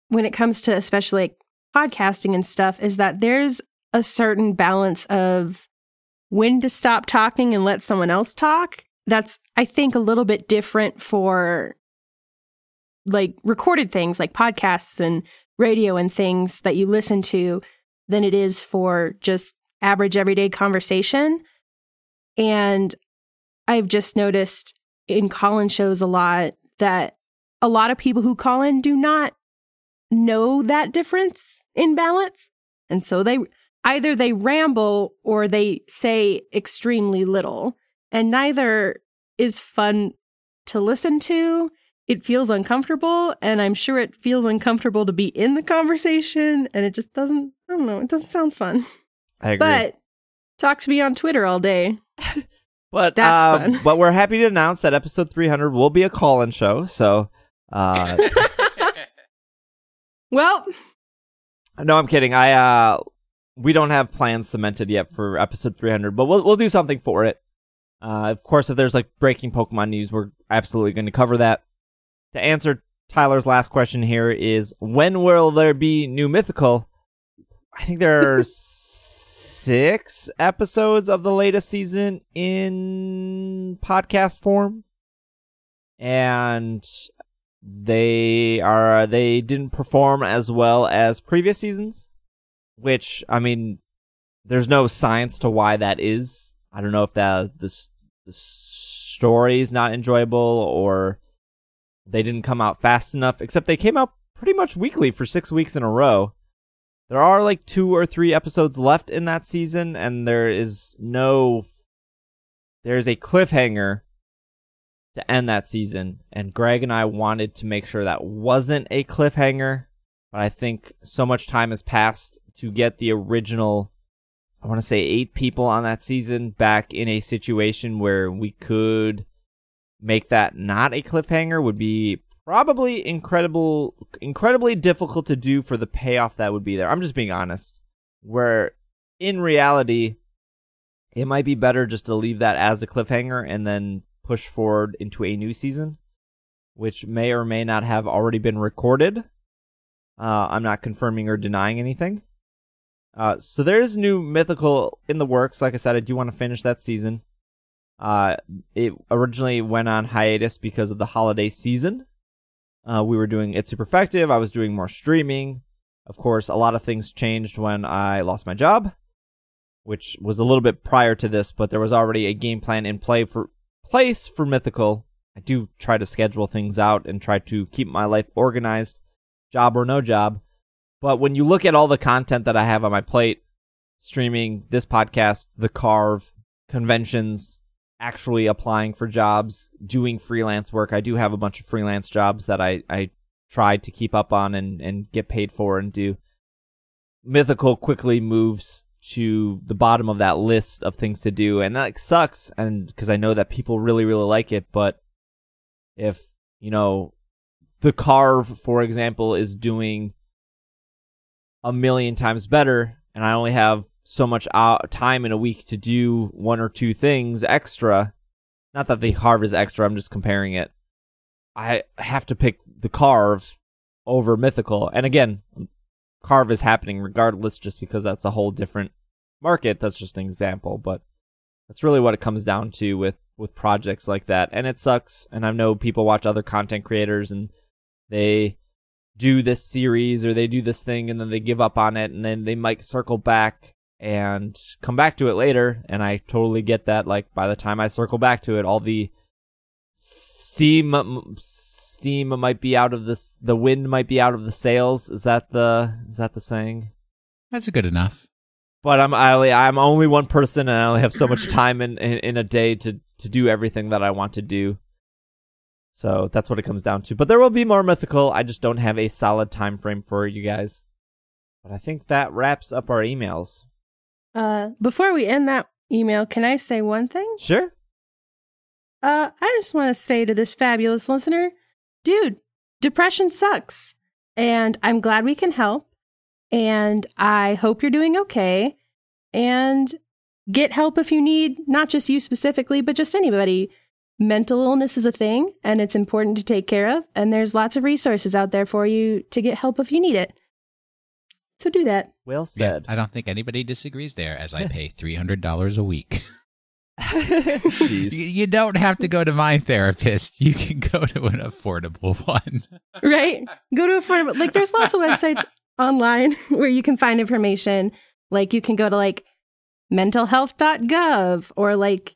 when it comes to especially like podcasting and stuff is that there's a certain balance of when to stop talking and let someone else talk. That's I think a little bit different for like recorded things like podcasts and radio and things that you listen to than it is for just average everyday conversation. And I've just noticed in call-in shows a lot that a lot of people who call in do not know that difference in balance. And so they either they ramble or they say extremely little. And neither is fun to listen to. It feels uncomfortable, and I'm sure it feels uncomfortable to be in the conversation, and it just doesn't, I don't know, it doesn't sound fun. I agree. But talk to me on Twitter all day. But That's um, fun. but we're happy to announce that episode 300 will be a call-in show. So, uh, well, no, I'm kidding. I uh, we don't have plans cemented yet for episode 300, but we'll we'll do something for it. Uh, of course, if there's like breaking Pokemon news, we're absolutely going to cover that. To answer Tyler's last question here is when will there be new mythical? I think there are six episodes of the latest season in podcast form. And they are they didn't perform as well as previous seasons, which I mean there's no science to why that is. I don't know if that the the story is not enjoyable or they didn't come out fast enough. Except they came out pretty much weekly for six weeks in a row. There are like two or three episodes left in that season, and there is no. There is a cliffhanger to end that season, and Greg and I wanted to make sure that wasn't a cliffhanger, but I think so much time has passed to get the original I want to say eight people on that season back in a situation where we could make that not a cliffhanger would be probably incredible incredibly difficult to do for the payoff that would be there. I'm just being honest. Where in reality it might be better just to leave that as a cliffhanger and then push forward into a new season which may or may not have already been recorded. Uh, I'm not confirming or denying anything. Uh, so there's new mythical in the works. Like I said, I do want to finish that season. Uh, it originally went on hiatus because of the holiday season. Uh, we were doing It's Super Effective. I was doing more streaming. Of course, a lot of things changed when I lost my job, which was a little bit prior to this, but there was already a game plan in play for place for Mythical. I do try to schedule things out and try to keep my life organized, job or no job. But when you look at all the content that I have on my plate, streaming this podcast, the carve, conventions, actually applying for jobs, doing freelance work. I do have a bunch of freelance jobs that I, I tried to keep up on and, and get paid for and do. Mythical quickly moves to the bottom of that list of things to do, and that sucks. And because I know that people really, really like it, but if you know the carve, for example, is doing a million times better, and I only have so much out- time in a week to do one or two things extra. Not that the carve is extra, I'm just comparing it. I have to pick the carve over mythical. And again, carve is happening regardless just because that's a whole different market. That's just an example, but that's really what it comes down to with with projects like that. And it sucks. And I know people watch other content creators and they do this series or they do this thing and then they give up on it and then they might circle back and come back to it later and I totally get that like by the time I circle back to it all the steam steam might be out of this the wind might be out of the sails. Is that the is that the saying? That's good enough. but I'm I, I'm only one person and I only have so much time in, in in a day to to do everything that I want to do. So that's what it comes down to. But there will be more mythical. I just don't have a solid time frame for you guys. But I think that wraps up our emails Uh, before we end that email, can I say one thing? sure Uh, I just want to say to this fabulous listener, dude, depression sucks. And I'm glad we can help. And I hope you're doing okay. And get help if you need, not just you specifically, but just anybody. Mental illness is a thing and it's important to take care of. And there's lots of resources out there for you to get help if you need it. So do that. well Yeah, said I don't think anybody disagrees there, as I pay three hundred dollars a week. Jeez. you, you don't have to go to my therapist. You can go to an affordable one. right? Go to affordable. Like, there's lots of websites online where you can find information. Like, you can go to like mentalhealth.gov or like,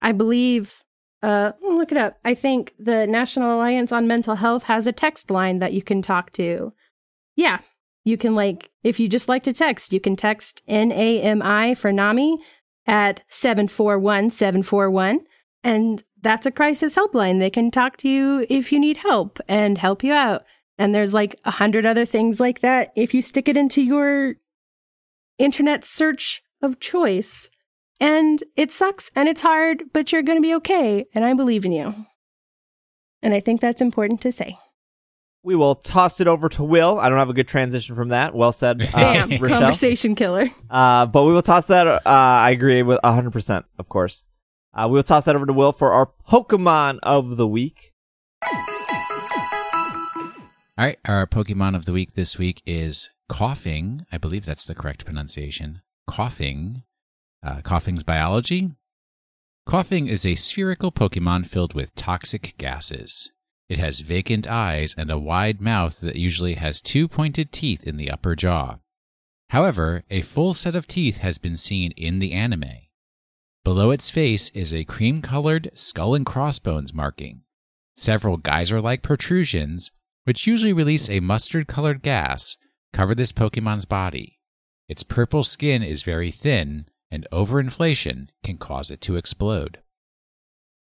I believe, uh, oh, look it up. I think the National Alliance on Mental Health has a text line that you can talk to. Yeah. You can like, if you just like to text, you can text NAMI for NAMI at 741 741. And that's a crisis helpline. They can talk to you if you need help and help you out. And there's like a hundred other things like that if you stick it into your internet search of choice. And it sucks and it's hard, but you're going to be okay. And I believe in you. And I think that's important to say. We will toss it over to Will. I don't have a good transition from that. Well said, uh, Bam, Raschelle. conversation killer. Uh, but we will toss that. Uh, I agree with 100%, of course. Uh, we will toss that over to Will for our Pokemon of the week. All right, our Pokemon of the week this week is Koffing. I believe that's the correct pronunciation. Koffing. Uh, Koffing's biology. Koffing is a spherical Pokemon filled with toxic gases. It has vacant eyes and a wide mouth that usually has two pointed teeth in the upper jaw. However, a full set of teeth has been seen in the anime. Below its face is a cream colored skull and crossbones marking. Several geyser like protrusions, which usually release a mustard colored gas, cover this Pokemon's body. Its purple skin is very thin, and overinflation can cause it to explode.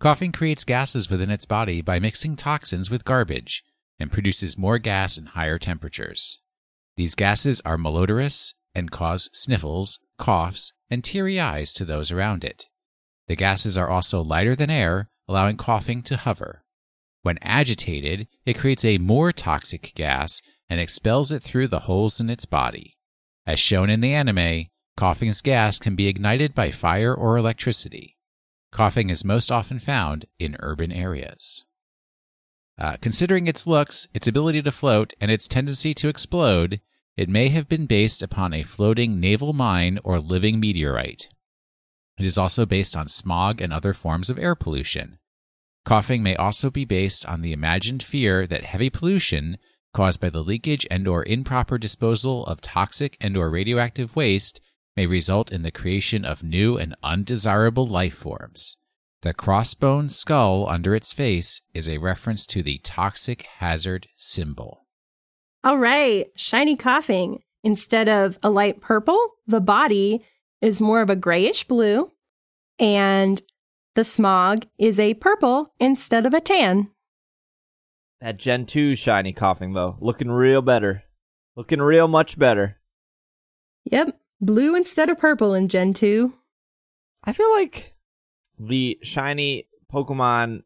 Koffing creates gases within its body by mixing toxins with garbage and produces more gas in higher temperatures. These gases are malodorous and cause sniffles, coughs, and teary eyes to those around it. The gases are also lighter than air, allowing Koffing to hover. When agitated, it creates a more toxic gas and expels it through the holes in its body. As shown in the anime, Koffing's gas can be ignited by fire or electricity. Koffing is most often found in urban areas. Uh, considering its looks, its ability to float, and its tendency to explode, it may have been based upon a floating naval mine or living meteorite. It is also based on smog and other forms of air pollution. Koffing may also be based on the imagined fear that heavy pollution caused by the leakage and or improper disposal of toxic and or radioactive waste may result in the creation of new and undesirable life forms. The crossbone skull under its face is a reference to the toxic hazard symbol. All right, shiny Koffing. Instead of a light purple, the body is more of a grayish blue. And the smog is a purple instead of a tan. That Gen 2 shiny Koffing, though, looking real better. Looking real much better. Yep, blue instead of purple in Gen 2. I feel like the shiny Pokemon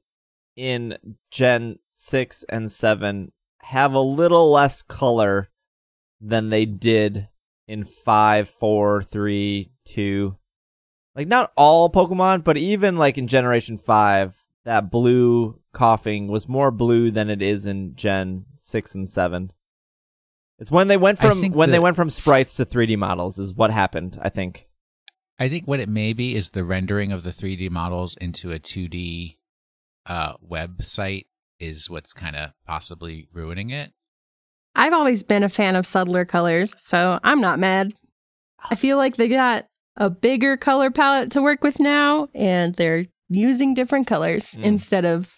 in Gen 6 and 7 have a little less color than they did in 5, 4, 3, 2. Like, not all Pokemon, but even like in Generation 5, that blue Koffing was more blue than it is in Gen 6 and 7. It's when they went from think when they went from sprites to 3D models is what happened, I think. I think what it may be is the rendering of the 3D models into a 2D uh, website is what's kind of possibly ruining it. I've always been a fan of subtler colors, so I'm not mad. I feel like they got a bigger color palette to work with now, and they're using different colors Mm. instead of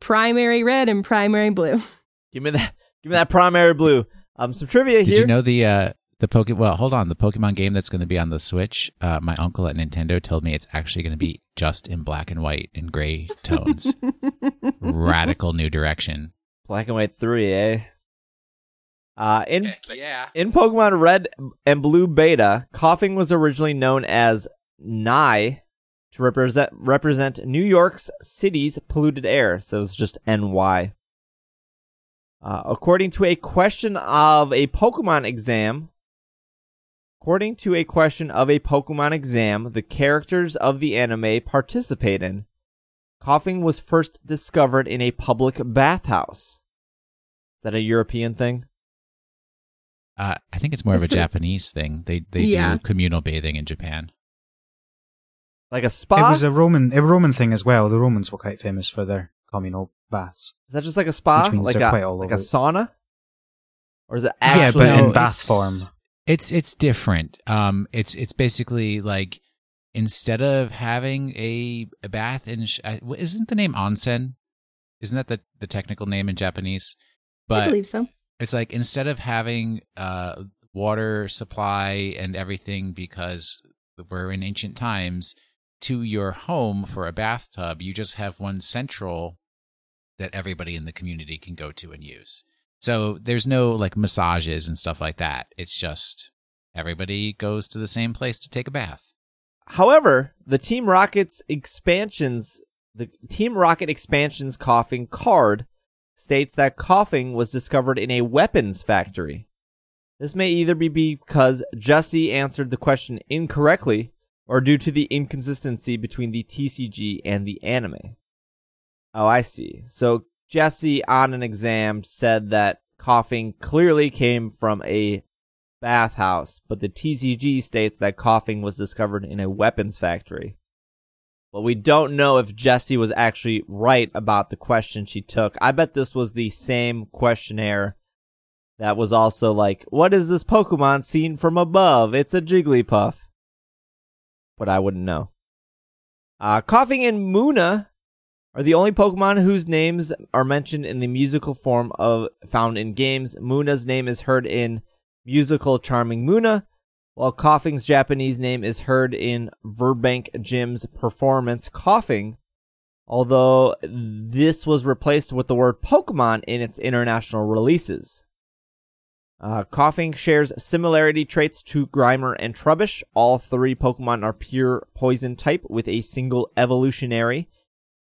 primary red and primary blue. Give me that give me that primary blue. Um some trivia Did here. Did you know the uh, the Poke? Well, hold on. The Pokemon game that's going to be on the Switch. Uh, my uncle at Nintendo told me it's actually going to be just in black and white and gray tones. Radical new direction. Black and white 3, eh? Uh in yeah. In Pokemon Red and Blue Beta, Koffing was originally known as Nye to represent represent New York's city's polluted air, so it's just NY. Uh, according to a question of a Pokemon exam, according to a question of a Pokemon exam, the characters of the anime participate in, Koffing was first discovered in a public bathhouse. Is that a European thing? Uh, I think it's more of a a- Japanese thing. They they Yeah. do communal bathing in Japan. Like a spa? It was a Roman, a Roman thing as well. The Romans were quite famous for their communal baths. Is that just like a spa, Which means like a quite all like a it. sauna, or is it yeah, actually? but No, in bath it's- form. It's it's different. Um, it's it's basically like instead of having a, a bath in sh- isn't the name onsen? Isn't that the the technical name in Japanese? But I believe so. it's like instead of having uh water supply and everything because we're in ancient times to your home for a bathtub, you just have one central that everybody in the community can go to and use. So there's no like massages and stuff like that. It's just everybody goes to the same place to take a bath. However, the Team Rocket's expansions, the Team Rocket expansions Koffing card states that Koffing was discovered in a weapons factory. This may either be because Jessie answered the question incorrectly or due to the inconsistency between the TCG and the anime. Oh, I see. So Jessie on an exam said that Koffing clearly came from a bathhouse, but the TCG states that Koffing was discovered in a weapons factory. Well, we don't know if Jessie was actually right about the question she took. I bet this was the same questionnaire that was also like, what is this Pokemon seen from above? It's a Jigglypuff. But I wouldn't know. Uh, Koffing in Munna are the only Pokemon whose names are mentioned in the musical form of found in games. Munna's name is heard in musical Charming Munna, while Koffing's Japanese name is heard in Verbank Jim's performance Koffing, although this was replaced with the word Pokemon in its international releases. Uh, Koffing shares similarity traits to Grimer and Trubbish. All three Pokemon are pure poison type with a single evolutionary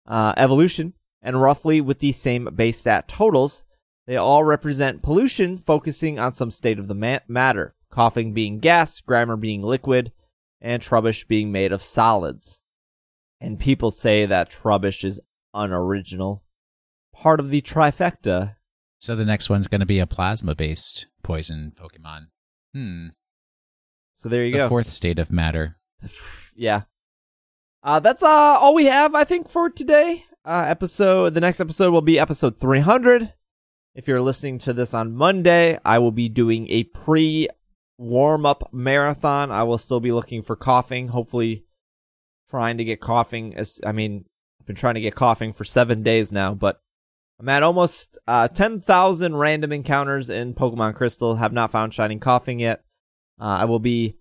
uh, evolution, and roughly with the same base stat totals. They all represent pollution, focusing on some state of the ma- matter. Koffing being gas, Grimer being liquid, and Trubbish being made of solids. And people say that Trubbish is unoriginal. Part of the trifecta. So the next one's going to be a plasma based poison Pokemon. Hmm. So there you the go. fourth state of matter. yeah. Uh, that's uh, all we have, I think, for today. Uh, episode. The next episode will be episode 300. If you're listening to this on Monday, I will be doing a pre warm up marathon. I will still be looking for Koffing. Hopefully, trying to get Koffing. As I mean, I've been trying to get Koffing for seven days now, but I'm at almost uh, 10,000 random encounters in Pokemon Crystal. Have not found Shining Koffing yet. Uh, I will be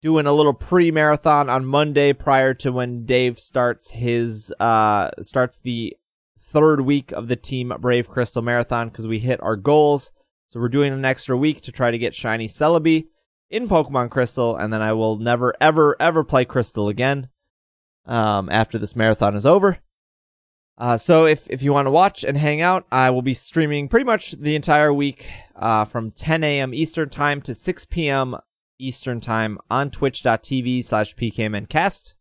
doing a little pre-marathon on Monday prior to when Dave starts his uh starts the third week of the Team Brave Crystal Marathon because we hit our goals. So we're doing an extra week to try to get Shiny Celebi in Pokemon Crystal, and then I will never, ever, ever play Crystal again um, after this marathon is over. Uh, so if, if you want to watch and hang out, I will be streaming pretty much the entire week uh, from 10 a.m. Eastern Time to 6 p.m. Eastern Time on twitch.tv slash pkmncast.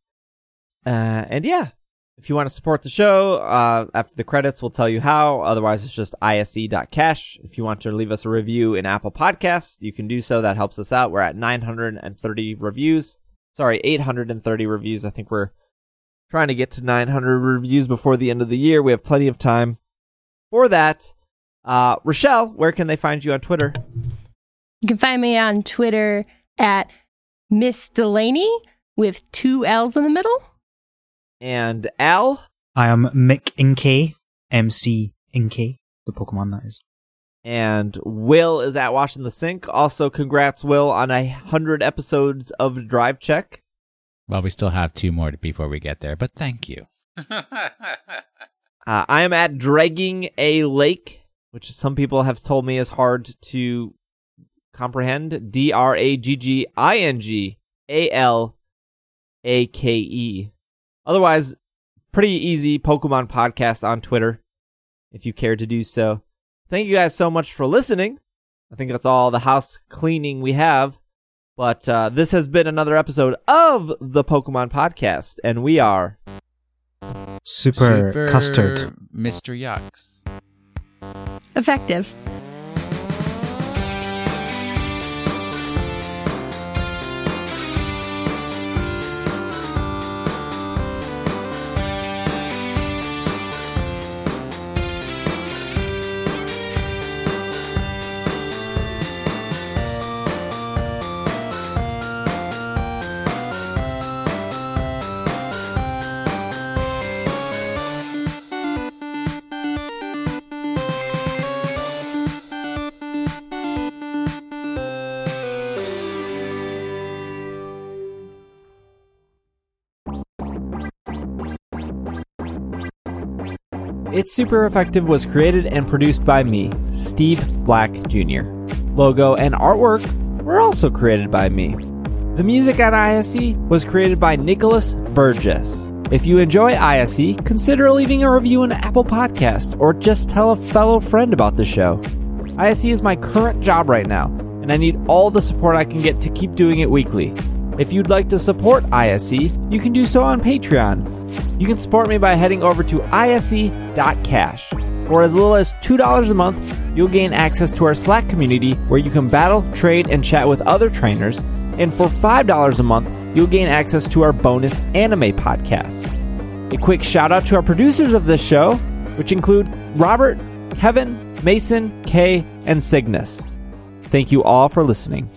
Uh, and yeah, if you want to support the show, uh, after the credits, we'll tell you how. Otherwise, it's just ise.cash. If you want to leave us a review in Apple Podcasts, you can do so. That helps us out. We're at 930 reviews. Sorry, 830 reviews. I think we're trying to get to 900 reviews before the end of the year. We have plenty of time for that. Uh, Raschelle, where can they find you on Twitter? You can find me on Twitter at Miss Delaney with two L's in the middle. And Al? I am Mick Inkay, MC Inkay, the Pokemon that is. And Will is at Washing the Sink. Also, congrats, Will, on a hundred episodes of Drive Check. Well, we still have two more before we get there, but thank you. Uh, I am at Dragging a Lake, which some people have told me is hard to comprehend. D R A G G I N G A L A K E. Otherwise, pretty easy Pokemon podcast on Twitter if you care to do so. Thank you guys so much for listening. I think that's all the house cleaning we have. But uh, this has been another episode of the Pokemon Podcast, and we are Super, custard. Mr. Yucks. Effective. It's Super Effective was created and produced by me, Steve Black Jr. Logo and artwork were also created by me. The music on ISE was created by Nicholas Burgess. If you enjoy ISE, consider leaving a review on Apple Podcast or just tell a fellow friend about the show. ISE is my current job right now, and I need all the support I can get to keep doing it weekly. If you'd like to support ISE, you can do so on Patreon. You can support me by heading over to ise.cash. For as little as $2 a month, you'll gain access to our Slack community where you can battle, trade, and chat with other trainers. And for $5 a month, you'll gain access to our bonus anime podcast. A quick shout out to our producers of this show, which include Robert, Kevin, Mason, Kay, and Cygnus. Thank you all for listening.